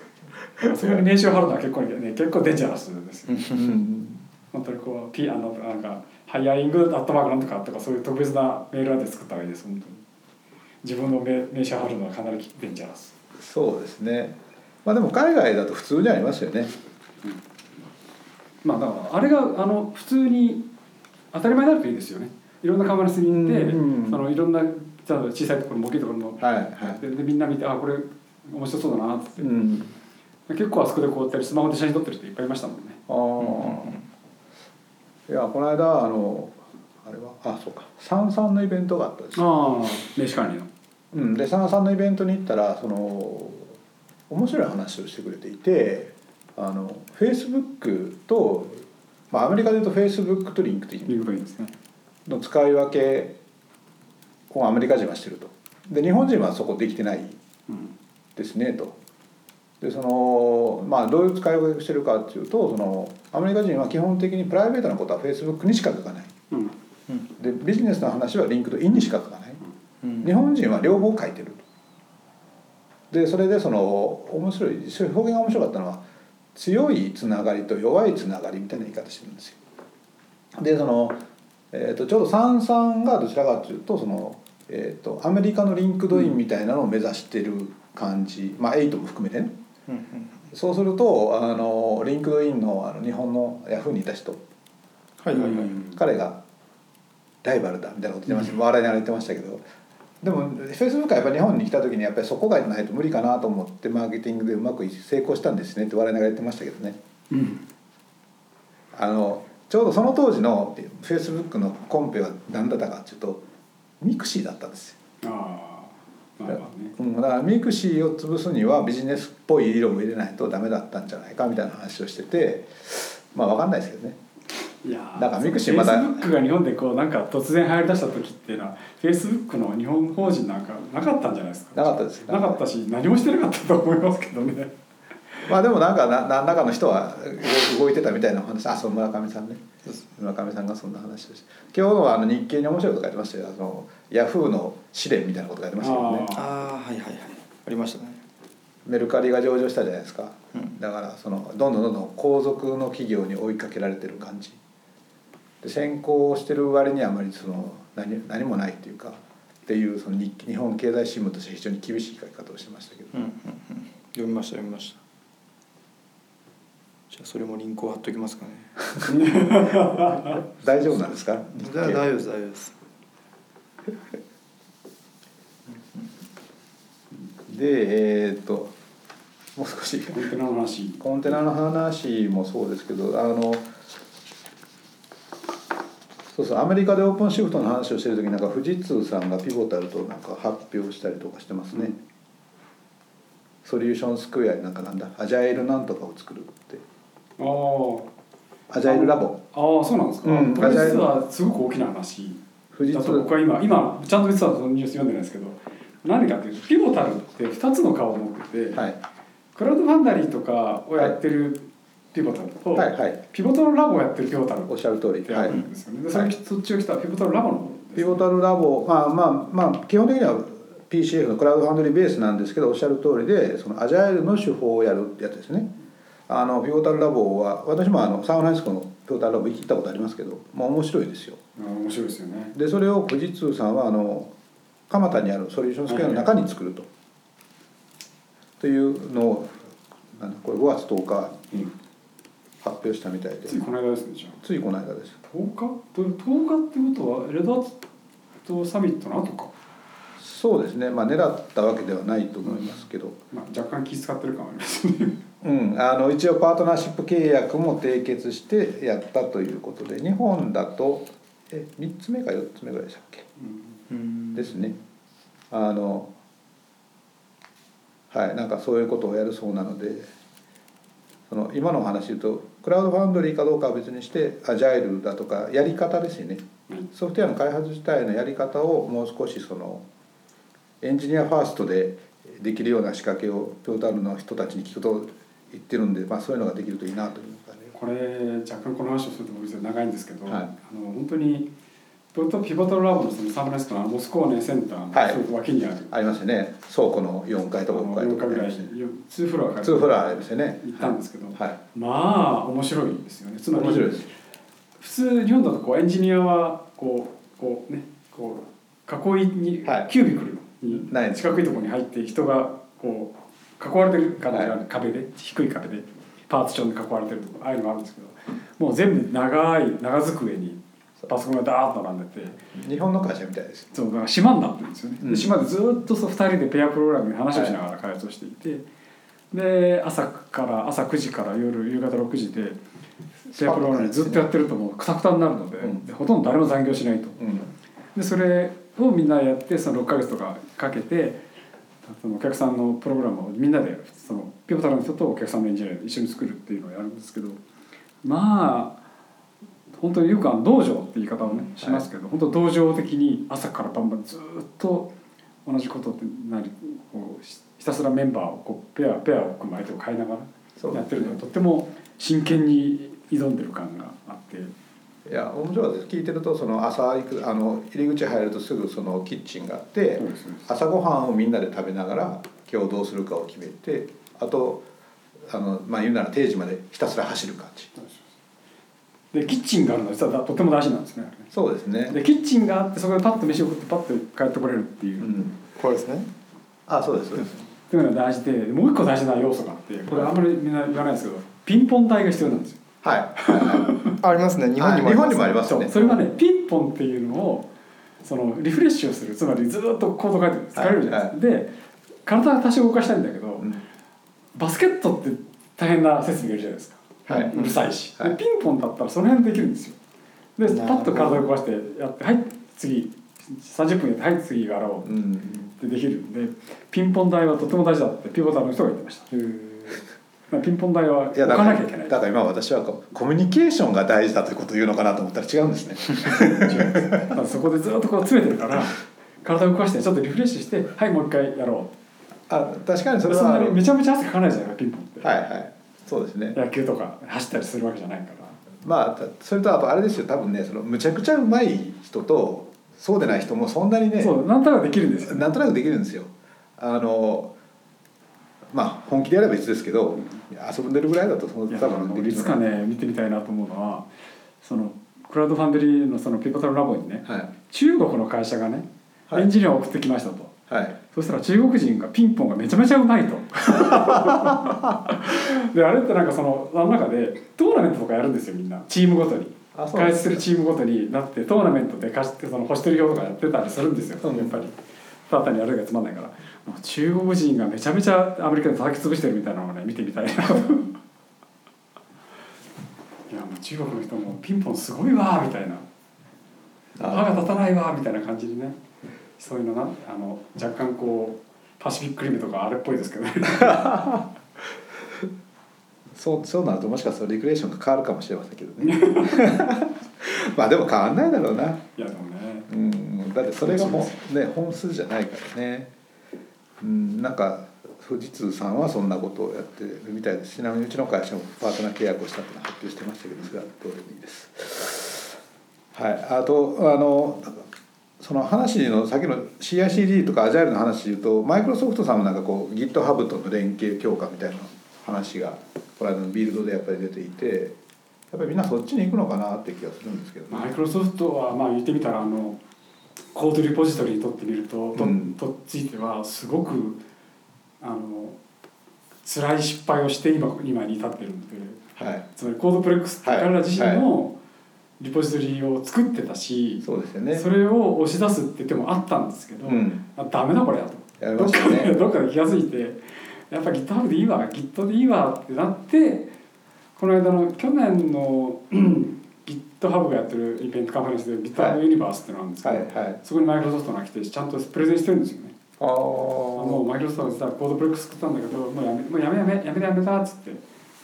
そこに名刺を貼るのは結構ね結構デンジャラスですようん。本当にこうピあのなんかハイアリングアットマークなんとかとかそういう特別なメールアドレス作った方がいいです本当に。自分の名名刺を貼るのはかなりデンジャラスそうですね。まあでも海外だと普通にありますよね。まあだからあれがあの普通に当たり前になるといいですよね。いろんなカメラスに行って、うんそのいろんな小さいところも大きいところも、はいはい。ででみんな見てあこれ面白そうだなって、うん。結構あそこでこうやったりスマホで写真撮ってる人いっぱいいましたもんね。ああいやこの間あのあれは？あそうか。 Sansan のイベントがあったんですよ。ああ名刺管理の。うん、で Sansan のイベントに行ったらその面白い話をしてくれていてあのフェイスブックと、まあ、アメリカでいうとフェイスブックと LinkedIn LinkedIn ですね。の使い分けをアメリカ人はしてると。で日本人はそこできてないうん。ですねと。でそのまあどういう使い分けをしてるかっていうとそのアメリカ人は基本的にプライベートなことはフェイスブックにしか書かない。うん。でビジネスの話は LinkedIn にしか書かない。うん。日本人は両方書いてる。でそれでその面白い表現が面白かったのは強いつながりと弱いつながりみたいな言い方してるんですよ。でその、えー、とちょうど Sansan がどちらかというとその、えー、とアメリカの LinkedIn みたいなのを目指してる感じ、まあ8も含めてね。うんうんそうするとあの LinkedIn のあの日本のヤフーにいた人。はいはいはい。彼がライバルだみたいなこと言ってました、笑いながら言ってましたけどでもフェイスブックはやっぱり日本に来た時にやっぱりそこがないと無理かなと思ってマーケティングでうまく成功したんですねって笑いながら言ってましたけどね。うん。あのちょうどその当時のフェイスブックのコンペは何だったかっていうとミクシーだったんですよ、ああね。うん、だからミクシーを潰すにはビジネスっぽい色を入れないとダメだったんじゃないかみたいな話をしててまあ分かんないですけどねいやーなんかミクシーまたフェイスブックが日本でこうなんか突然流行りだした時っていうのはフェイスブックの日本法人なんかなかったんじゃないですか？なかったですよなかったし何もしてなかったと思いますけどね。まあでもなんかな何らかの人は動動いてたみたいな話あそう村上さんね。村上さんがそんな話をして今日のあの日経に面白いこと書いてましたよ。あのヤフーの試練みたいなこと書いてましたけどね。あああはいはいはい。ありましたね。メルカリが上場したじゃないですか、うん。だからそのどんどんどんどん後続の企業に追いかけられてる感じで先行してる割にはあまりその何何もないっていうかっていうその日日本経済新聞として非常に厳しい書き方をしてましたけど、うんうんうん。読みました読みました。じゃあそれもリンクを貼っときますかね。大丈夫なんですか？大丈夫です大丈夫です。でえーっともう少し。コンテナの話。コンテナの話もそうですけどあのそうそうアメリカでオープンシフトの話をしてる時なんか富士通さんがピボタルとなんか発表したりとかしてますね、ソリューションスクエアになんかなんだ？アジャイルなんとかを作るって。ああアジャイルラボ。ああそうなんですか、うんこれ実はすごく大きな話。富士だと僕通は今今ちゃんと実はそのニュース読んでないですけど何かっていうとピボタルって2つの顔を持ってて、はい。クラウドファンダリーとかをやってるピボタルと、はいはい。ピボタルラボをやってるピボタルっおっしゃる通り。はい。るんですよね、でそれはい。そっちを来たピボタルラボのピボタルラボまあまあまあ基本的には PCF のクラウドファンドリーベースなんですけどおっしゃる通りでそのアジャイルの手法をやるってやつですね。あのピボタルラボは私もあのサウナハイスコのピボタルラボ行ったことありますけど、まあ、面白いですよ。あ面白いですよね。でそれを富士通さんはあの蒲田にあるソリューションスクエアの中に作ると、というのをこれ5月10日に発表したみたいで。ついこの間ですねじゃついこの間です。あ10日と10日ってことはレドサミットの後か、そうですね。まあ狙ったわけではないと思いますけど、まあ、若干気使ってる感はありますね。うん、あの一応パートナーシップ契約も締結してやったということで日本だとえ3つ目か4つ目ぐらいでしたっけ？うん。ですね。あのはい。なんかそういうことをやるそうなのでその今のお話で言うとクラウドファンドリーかどうかは別にしてアジャイルだとかやり方ですよね。うん。ソフトウェアの開発自体のやり方をもう少しそのエンジニアファーストでできるような仕掛けをピョータルの人たちに聞くと言ってるんで、まあ、そういうのができるといいなという。かねこれ若干この話をすると僕長いんですけど、はい。あの本当にピボタピボタルラボのそのサンフランシスコのあのモスコーネセンターはい。の脇にある、ありますよね。倉庫の4階とか5階と4か回ぐらい2 2フロアからフロアありますよね。行ったんですけど、はい。まあ面白いですよね。つまり面白いです。普通日本だとこうエンジニアはこうこうねこう囲いに、はい。キュービクルにない。です四角いところに入って人がこう囲われてる感じがある、壁で低い壁でパーツションで囲われてるとこああいうのがあるんですけどもう全部長い長机にパソコンがダーッと並んでて。日本の会社みたいです。そうだから島になってるんですよね、うん。で島でずっとそう2人でペアプログラムで話をしながら開発をしていて、で朝から朝9時から夜夕方6時でペアプログラムずっとやってるともうクタクタになるので,、うん。でほとんど誰も残業しないと。うん。でそれをみんなやってその6ヶ月とかかけてそのお客さんのプログラムをみんなでそのピボタルの人とお客さんのエンジニアで一緒に作るっていうのをやるんですけど。まあ本当によくあの道場って言い方をねしますけど、本当道場的に朝から晩までずっと同じことってなりこうひひたすらメンバーをこうペアペアを組む相手を変えながらやってるのがとっても真剣に挑んでる感があって。いや面白いです。聞いてるとその朝行くあの入り口入るとすぐそのキッチンがあって朝ごはんをみんなで食べながら今日どうするかを決めてあとあのまあ言うなら定時までひたすら走る感じでキッチンがあるのは実はとても大事なんですね。そうですね。でキッチンがあってそこでパッと飯を食ってパッと帰ってこれるっていう。う、っん。これですね。あそうです。そうですていうのが大事でもう一個大事な要素があってこれあんまりみんな言わないですけどピンポン台が必要なんですよ。はい。はい。はいありますね。日本にもあ日本にもありますね。そう。それはねピンポンっていうのをそのリフレッシュをするつまりずっとコード書いて疲れるじゃないですか、で体は多少動かしたいんだけど、うん。バスケットって大変な設備がいるじゃないですか、はい。うるさいし、はい。でピンポンだったらその辺できるんですよ。でパッと体を動かしてやってはい次30分やってはい次やろううん。ってできるんでピンポン台はとても大事だってピボターの人が言ってました。まあピンポン台は置いやだかなきゃいけない。だから今私はこうコミュニケーションが大事だということを言うのかなと思ったら違うんですね。だからそこでずっとこう詰めてるから体を動かしてちょっとリフレッシュしてはいもう一回やろあ確かにうそれは。そんなにめちゃめちゃ汗かかないじゃないかピンポンって、はいはいそうですね。野球とか走ったりするわけじゃないから。まあたそれとあとあれですよ。多分ねそのむちゃくちゃうまい人とそうでない人もそんなにねそうなんとなくできるんですよ。なんとなくできるんですよ。あのまあ本気でやれば別ですけど遊んでるぐらいだとその多分俺いつかね見てみたいなと思うのはそのクラウドファンデリーのそのピボタルラボにねはい。中国の会社がねはい。エンジニアを送ってきましたと、はいそしたら中国人がピンポンがめちゃめちゃうまいと。であれってなんかそのあの中でトーナメントとかやるんですよみんな。チームごとに。開発するチームごとになってトーナメントで貸してその星取り表とかやってたりするんですよ、うん。やっぱり。ただ単にやるだけがつまんないから。もう中国人がめちゃめちゃアメリカで叩き潰してるみたいなのをね見てみたいな いやもう中国の人もピンポンすごいわみたいな。歯が立たないわみたいな感じにねそういうのなあの若干こうパシフィックリムとかあれっぽいですけどね。そうそうなるともしかしたらリクレーションが変わるかもしれませんけどね。まあでも変わんないだろうな。いやでもね。うん。だってそれがもうね本数じゃないからね。うん。なんか富士通さんはそんなことをやってるみたいです。ちなみにうちの会社もパートナー契約をしたって発表してましたけどそれはどうでもいいです。はい。あとあのその話のさっきの CICD とかアジャイルの話で言うとマイクロソフトさんもなんかこう GitHub との連携強化みたいな話がこの間のビルドでやっぱり出ていてやっぱりみんなそっちに行くのかなって気がするんですけどね。マイクロソフトはまあ言ってみたらあのコードリポジトリにとってみるとと,、うん。とついてはすごくあの辛い失敗をして今今に至ってるのではい。つまりコードプレックスってはい彼ら自身もリポジトリを作ってたし、そうですよね。それを押し出すって手もあったんですけど、うん。あダメだこれやと。やりどっかでどっかで気が付いてやっぱ GitHub でいいわ Git でいいわってなってこの間の去年のうん GitHub がやってるイベントカンファレンスで GitHub ユニバースってのがあるんですけど、はい。はい。そこにマイクロソフトが来てちゃんとプレゼンしてるんですよね。ああもうマイクロソフトが実はコードプレックス作ったんだけどもうやめもうやめやめやめだやめだっつってや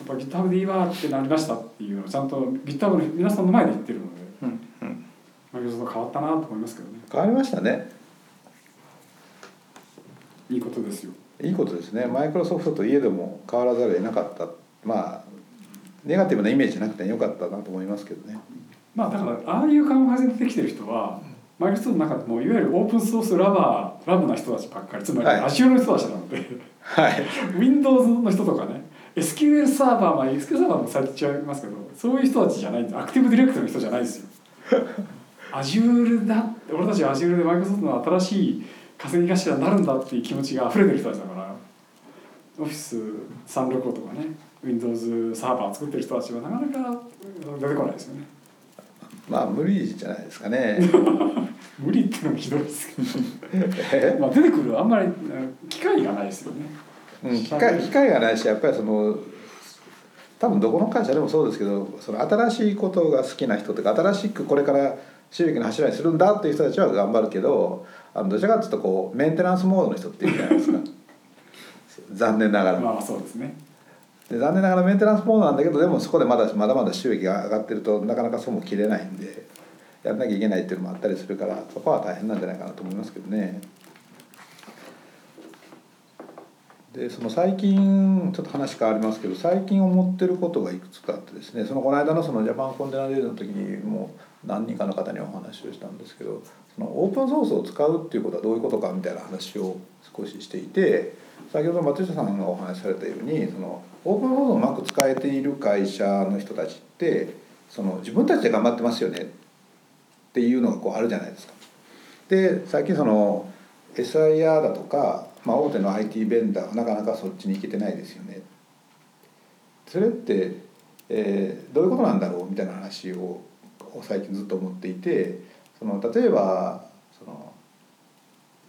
っぱ GitHub でいいわってなりましたっていうのをちゃんと GitHub の皆さんの前で言ってるのでうんうん。マイクロソフト変わったなと思いますけどね。変わりましたね。いいことですよ。いいことですね。マイクロソフトといえども変わらざるを得なかった。まあネガティブなイメージなくてよかったなと思いますけどね。まあだからああいうカンファレンスできてる人はマイクロソフトの中でもいわゆるオープンソースラバーラブな人たちばっかりつまりはい。Azure の人たちなので、はい。Windows の人とかね SQL サーバーまあ SQL サーバーもされちゃいますけどそういう人たちじゃないんです。アクティブディレクトの人じゃないですよ。Azure だ俺たちは Azure でマイクロソフトの新しい稼ぎ頭になるんだっていう気持ちが溢れてる人たちだから。オフィス365とかね Windows サーバー作ってる人たちはなかなか出てこないですよね。まあ無理じゃないですかね。無理っていうのもひどいですけどえ？まあ出てくるあんまりうん機会がないですよねうん。機会機会がないしやっぱりその多分どこの会社でもそうですけどその新しいことが好きな人とか新しくこれから収益の柱にするんだっていう人たちは頑張るけどあのどちらかというとこうメンテナンスモードの人っているじゃないですか。残念ながら。まあそうですね。で残念ながらメンテナンスモードなんだけどでもそこでまだまだまだ収益が上がってるとなかなかそうも切れないんでやんなきゃいけないっていうのもあったりするからそこは大変なんじゃないかなと思いますけどねでその最近ちょっと話変わりますけど最近思ってることがいくつかあってですねそのこの間のそのジャパンコンテナデーの時にもう何人かの方にお話をしたんですけどそのオープンソースを使うっていうことはどういうことかみたいな話を少ししていて先ほど松下さんがお話しされたようにそのオープンソースをうまく使えている会社の人たちってその自分たちで頑張ってますよねっていうのがこうあるじゃないですか。で最近その SIR だとかまあ、大手の IT ベンダーはなかなかそっちに行けてないですよね。それって、えー、どういうことなんだろうみたいな話を最近ずっと思っていてその例えばその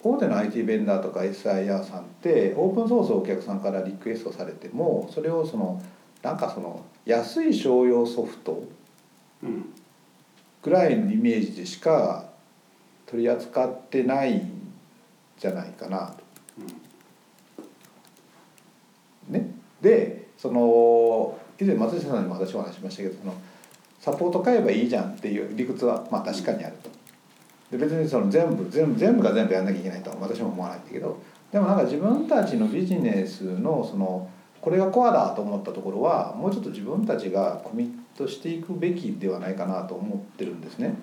大手の IT ベンダーとか SIR さんってオープンソースをお客さんからリクエストされてもそれをそのなんかその安い商用ソフトぐらいのイメージでしか取り扱ってないんじゃないかなと。ね、でその以前松下さんにも私お話しましたけどそのサポート買えばいいじゃんっていう理屈はまあ確かにあると。で別にその全部全部全部が全部やんなきゃいけないとは私も思わないんだけどでもなんか自分たちのビジネスのそのこれがコアだと思ったところはもうちょっと自分たちがコミットしていくべきではないかなと思ってるんですね。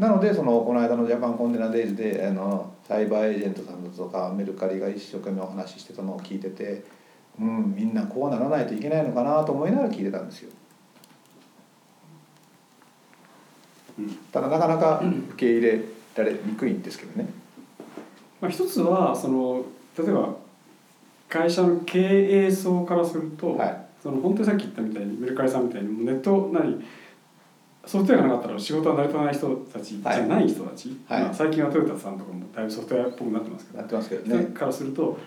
なのでそのこの間のジャパンコンテナデイズであのサイバーエージェントさんだとかメルカリが一生懸命お話ししてたのを聞いててうんみんなこうならないといけないのかなと思いながら聞いてたんですよ。ただなかなか受け入れられにくいんですけどね。まあ、一つはその例えば会社の経営層からすると、はい、その本当にさっき言ったみたいにメルカリさんみたいにネット何ソフトウェアがなかったら仕事は成り立たない人たちじゃない人たち、はい。まあ、最近はトヨタさんとかもだいぶソフトウェアっぽくなってますけど。なってますけどね。からすると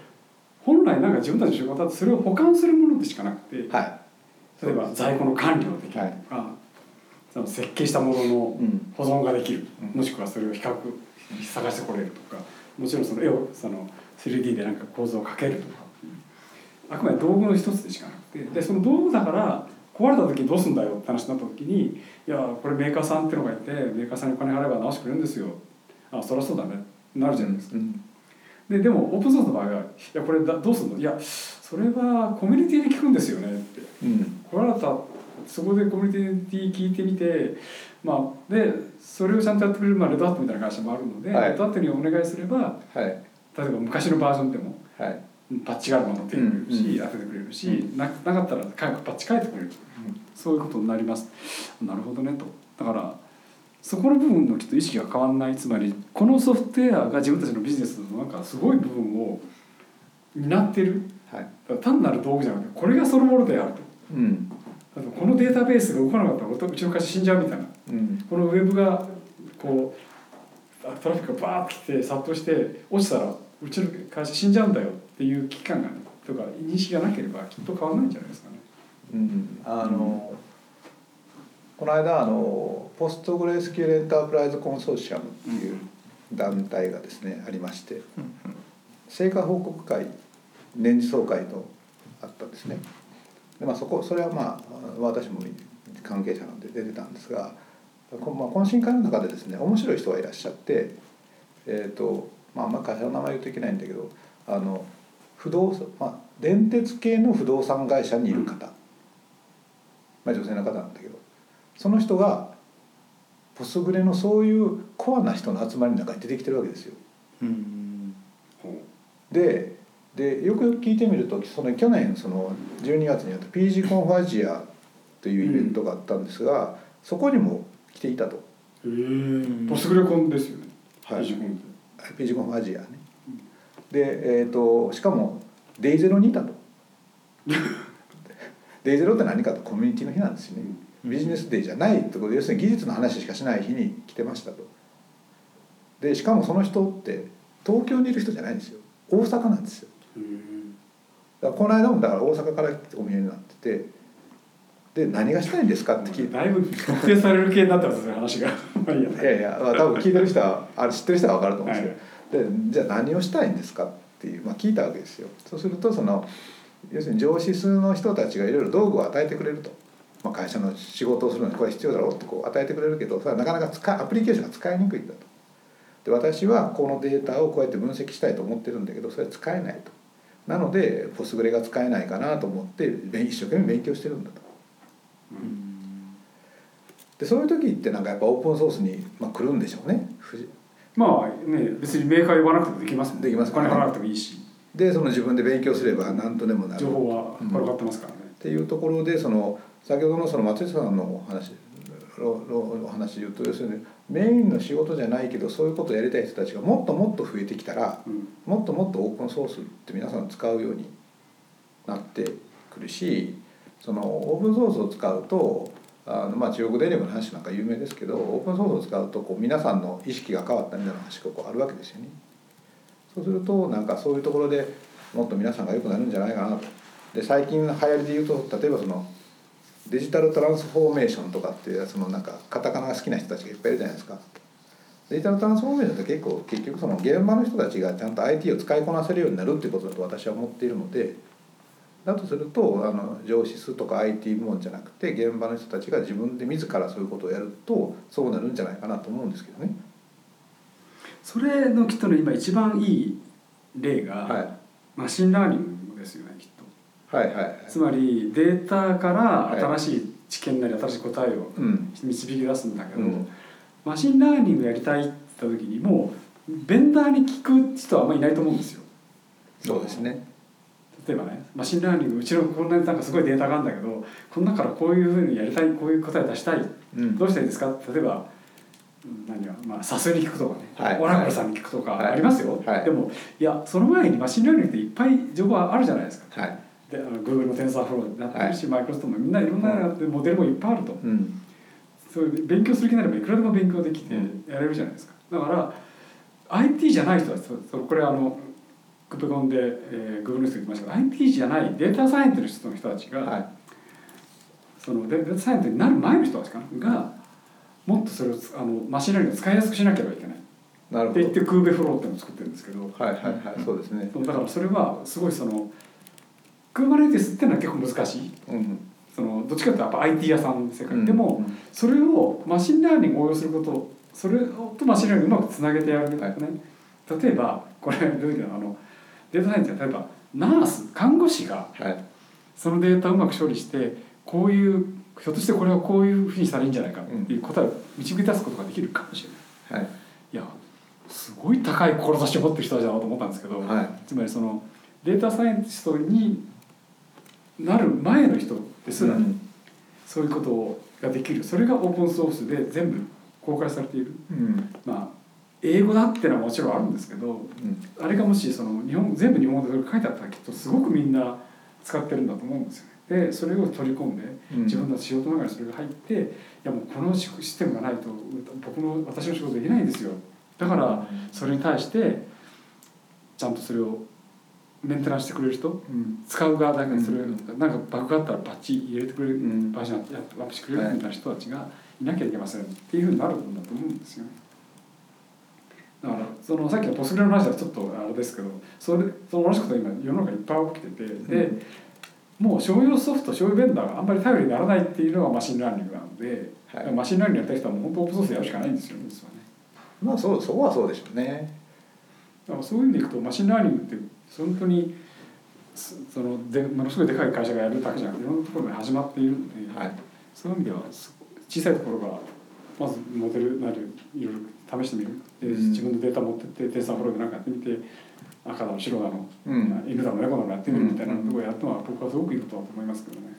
本来なんか自分たちの仕事はそれを保管するものでしかなくて、はい、例えば在庫の管理をできるとか、はい、その設計したものの保存ができる、うん、もしくはそれを比較探してこれるとか。もちろんその絵をその 3D でなんか構造をかけるとかあくまで道具の一つでしかなくて。でその道具だから壊れた時にどうすんだよって話になった時に「いやこれメーカーさんっていうのがいてメーカーさんにお金払えば直してくれるんですよ」あそりゃそうだね。なるじゃないですか。うん、ででもオープンソースの場合は「いやこれだどうすんの?」いやそれはコミュニティに聞くんですよね。って、うん、壊れたそこでコミュニティ聞いてみてまあでそれをちゃんとやってくれる、まあ、レッドハットみたいな会社もあるので、はい、レッドハットにお願いすれば、はい、例えば昔のバージョンでも、はい、パッチがあるものを手にくれるし、当ててくれるし、ななかったら早くパッチ書いてくれる、そういうことになります。なるほどねと。だからそこの部分のきっと意識が変わらない。つまりこのソフトウェアが自分たちのビジネスのなんかすごい部分を担ってる、はい、単なる道具じゃなくてこれがそのものであると、うん、このデータベースが動かなかったらうちの会社死んじゃうみたいな、うん、このウェブがこうトラフィックがバーッて来て殺到して落ちたらうちの会社死んじゃうんだよ。っていう危機感が、ね、とか認識がなければきっと変わらないんじゃないですかね。うん、あの、うん、この間あのポストグレースキュールエンタープライズコンソーシアムっていう団体がですね、ありまして、成果報告会年次総会とあったんですね。でまあ、そこそれはまあ私も関係者なんで出てたんですが、まあ、懇親会の中でですね面白い人がいらっしゃって、えーとまあ、あんま会社の名前言うといけないんだけどあの不動産、まあ、電鉄系の不動産会社にいる方、まあ、女性の方なんだけどその人がポスグレのそういうコアな人の集まりの中に出てきてるわけですよ。ででよくよく聞いてみるとその去年その12月にやった PG コンファジアというイベントがあったんですが、うん、そこにも来ていたと。へえポスグレコンですよね。はい。PG コンファジアね。で、えーと、しかもデイゼロにいたと。デイゼロって何かとコミュニティの日なんですよね。ビジネスデイじゃないってこと要するに技術の話しかしない日に来てましたと。でしかもその人って東京にいる人じゃないんですよ。大阪なんですよ。だからこの間もだから大阪からお見えになっててで何がしたいんですかって聞いて。だいぶ特定される系になってますね話が。いや。いや、まあ、多分聞いてる人はあれ知ってる人は分かると思うんですよ、はいでじゃあ何をしたいんですかっていう、まあ、聞いたわけですよ。そうするとその要するに上司数の人たちがいろいろ道具を与えてくれると、まあ、会社の仕事をするのにこれ必要だろうってこう与えてくれるけどそれはなかなか使アプリケーションが使いにくいんだと。で私はこのデータをこうやって分析したいと思ってるんだけどそれは使えないと。なのでポスグレが使えないかなと思って勉一生懸命勉強してるんだと。でそういう時ってなんかやっぱオープンソースに、まあ、来るんでしょうねまあね別にメーカー呼ばなくてもできますもんできますお金払わなくてもいいし。でその自分で勉強すれば何とでもなる。情報は転がってますからね、っていうところでその先ほどのその松下さんのお話のお話で言うと要するにメインの仕事じゃないけどそういうことをやりたい人たちがもっともっと増えてきたらうん。もっともっとオープンソースって皆さん使うようになってくるしそのオープンソースを使うとあのまあ中国電力の話なんか有名ですけどオープンソースを使うとこう皆さんの意識が変わったみたいな話がこうあるわけですよね。そうするとなんかそういうところでもっと皆さんが良くなるんじゃないかなと。で最近流行りで言うと例えばそのデジタルトランスフォーメーションとかっていうそのなんかカタカナが好きな人たちがいっぱいいるじゃないですか。デジタルトランスフォーメーションって結構結局その現場の人たちがちゃんと IT を使いこなせるようになるってことだと私は思っているのでだとするとあの情シスとか IT 部門じゃなくて現場の人たちが自分で自らそういうことをやるとそうなるんじゃないかなと思うんですけどね。それのきっとね今一番いい例が、はいマシンラーニングですよねきっとはいはいはい。つまりデータから新しい知見なり新しい答えをうん導き出すんだけど、うんマシンラーニングやりたいって言った時にもうベンダーに聞く人はあんまりいないと思うんですよそうですね。例えばねマシンラーニングうちのこんなになんかすごいデータがあるんだけどこの中からこういうふうにやりたいこういう答え出したい。うん。どうしたらいいですか？例えばうん何がまあ SAS に聞くとかね、はい。オラクルさんに聞くとかはい。ありますよ、はい。でもいやその前にマシンラーニングっていっぱい情報あるじゃないですか。はい。であの Google の TensorFlow になってるし、マイクロソフトもみんないろんなモデルもいっぱいあると、うん。そういう勉強する気になればいくらでも勉強できてやれるじゃないですか。だから IT じゃない人はこれあの KubeCon で、えー、Google の人が言ってましたけど IT じゃないデータサイエンティストの人たちが、はい。そのデータサイエンティストになる前の人たちかながもっとそれをつあのマシンラーニングを使いやすくしなければいけない。なるほど。って言って Kubeflow っていうのを作ってるんですけど。はいはいはいそうですね。だからそれはすごいその Kubernetes っていうのは結構難しい。うん。そのどっちかっていうとやっぱ IT 屋さんの世界、うん。でもそれをマシンラーニングを応用することそれとマシンラーニングをうまくつなげてやるね、はい。例えばこれどういうのあのデータサイエンティストは例えばナース看護師がはい。そのデータをうまく処理してこういうひょっとしてこれはこういうふうにしたらいいんじゃないかっていう答えを導き出すことができるかもしれない。はい。いやすごい高い志を持ってる人だなと思ったんですけど、はいつまりそのデータサイエンティストになる前の人ですら、うんそういうことができるそれがオープンソースで全部公開されているうん。まあ英語だっていうのはもちろんあるんですけどうん。あれがもしその日本全部日本語でそれ書いてあったらきっとすごくみんな使ってるんだと思うんですよね。でそれを取り込んでうん自分の仕事の中にそれが入って、いやもうこのシステムがないと僕の私の仕事できないんですよだからそれに対してちゃんとそれをメンテナンスしてくれる人うん。使う側だけどそれ、うんなんかバグがあったらパッチ入れてくれる、うんバージョンやアップしてくれるみたいな人たちがいなきゃいけませんっていうふうになるんだと思うんですよね。だからそのさっきの Postgres の話はちょっとあれですけどそれその同じこと今世の中にいっぱい起きててで、もう商用ソフト商用ベンダーがあんまり頼りにならないっていうのがマシンラーニングなので、はいマシンラーニングやった人はもう本当オープンソースでやるしかないんですよね実はね。まあそうそこはそうでしょうね。だからそういう意味でいくとマシンラーニングって本当にそそのでものすごいでかい会社がやるだけじゃなくていろんなところで始まっているので、はい。そういう意味ではす小さいところがまずモデルなりいろいろ試してみるでうん自分のデータ持ってって TensorFlow で何かやってみて赤だの白だの、うん犬だの猫だのやってみるみたいなうんところをやるのは僕はすごくいいことだと思いますけどね。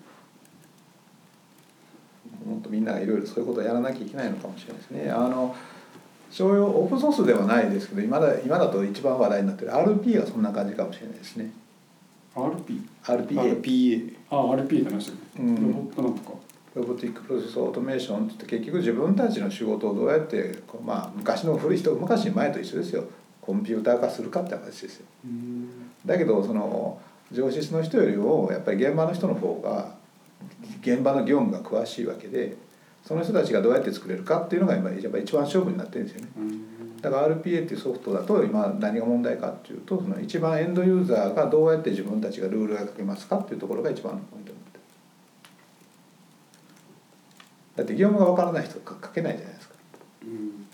もっとみんながいろいろそういうことをやらなきゃいけないのかもしれないですね。あの商用オープンソースではないですけど今だ今だと一番話題になってる RP がそんな感じかもしれないですね。RP? RPA。RPA あ RP って話だね。うんロボットなんとか。ロボティックプロセスオートメーションって言って結局自分たちの仕事をどうやってまあ昔の古い人昔前と一緒ですよ。コンピューター化するかって話ですよ。うん。だけどその情シスの人よりもやっぱり現場の人の方が現場の業務が詳しいわけでその人たちがどうやって作れるかっていうのが今やっぱ一番勝負になってるんですよね。うん。だから RPA っていうソフトだと今何が問題かっていうとその一番エンドユーザーがどうやって自分たちがルールが書けますかっていうところが一番のポイントになってるだって業務がわからない人書けないじゃないですか。うん。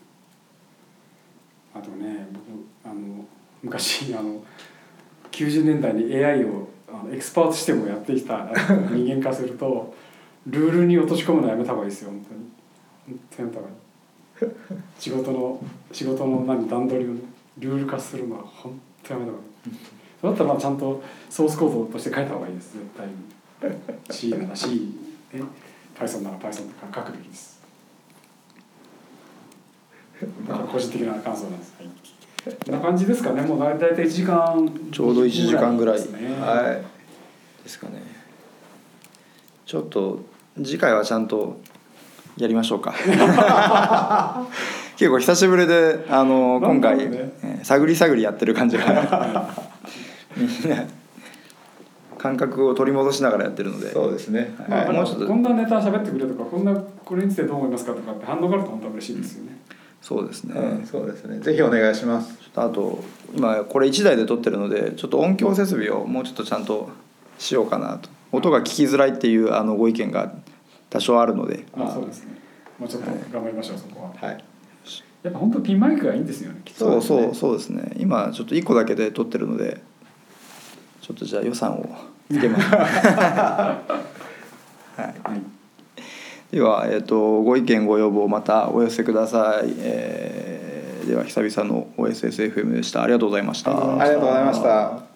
あとね僕あの昔あの90年代に AI をあのエクスパートしてもやってきた人間化するとルールに落とし込むのやめた方がいいですよ本当に。本当にやめた方がいい仕事の仕事の何段取りをねルール化するのは本当やめた方がいい。そうだったらまあちゃんとソースコードとして書いた方がいいです絶対に。C なら C ね。Python なら Python とか書くべきです。個人的な感想なんです、はい、こんな感じですかね。もう大体1時間ちょうど1時間ぐらい。はい。ですかね。ちょっと次回はちゃんとやりましょうか。結構久しぶりであの今回、ね。えー探り探りやってる感じが。みんな感覚を取り戻しながらやってるので。そうですね。まあはい。もうちょっと。こんなネタ喋ってくれとかこんなこれについてどう思いますかとかって反応があると本当は嬉しいですよね、そうですね、うんそうですね。ぜひお願いします。ちょっとあと今これ1台で撮ってるのでちょっと音響設備をもうちょっとちゃんとしようかなと。音が聞きづらいっていうあのご意見が多少あるので。あそうですねもうちょっと頑張りましょうそこは。はい。やっぱ本当ピンマイクがいいんですよねそうそうそそうですね。今ちょっと1個だけで撮ってるのでちょっとじゃあ予算をつけます。はい。はいでは、えー、とご意見ご要望またお寄せください、えーでは久々の OSSFM でした。ありがとうございました、ありがとうございました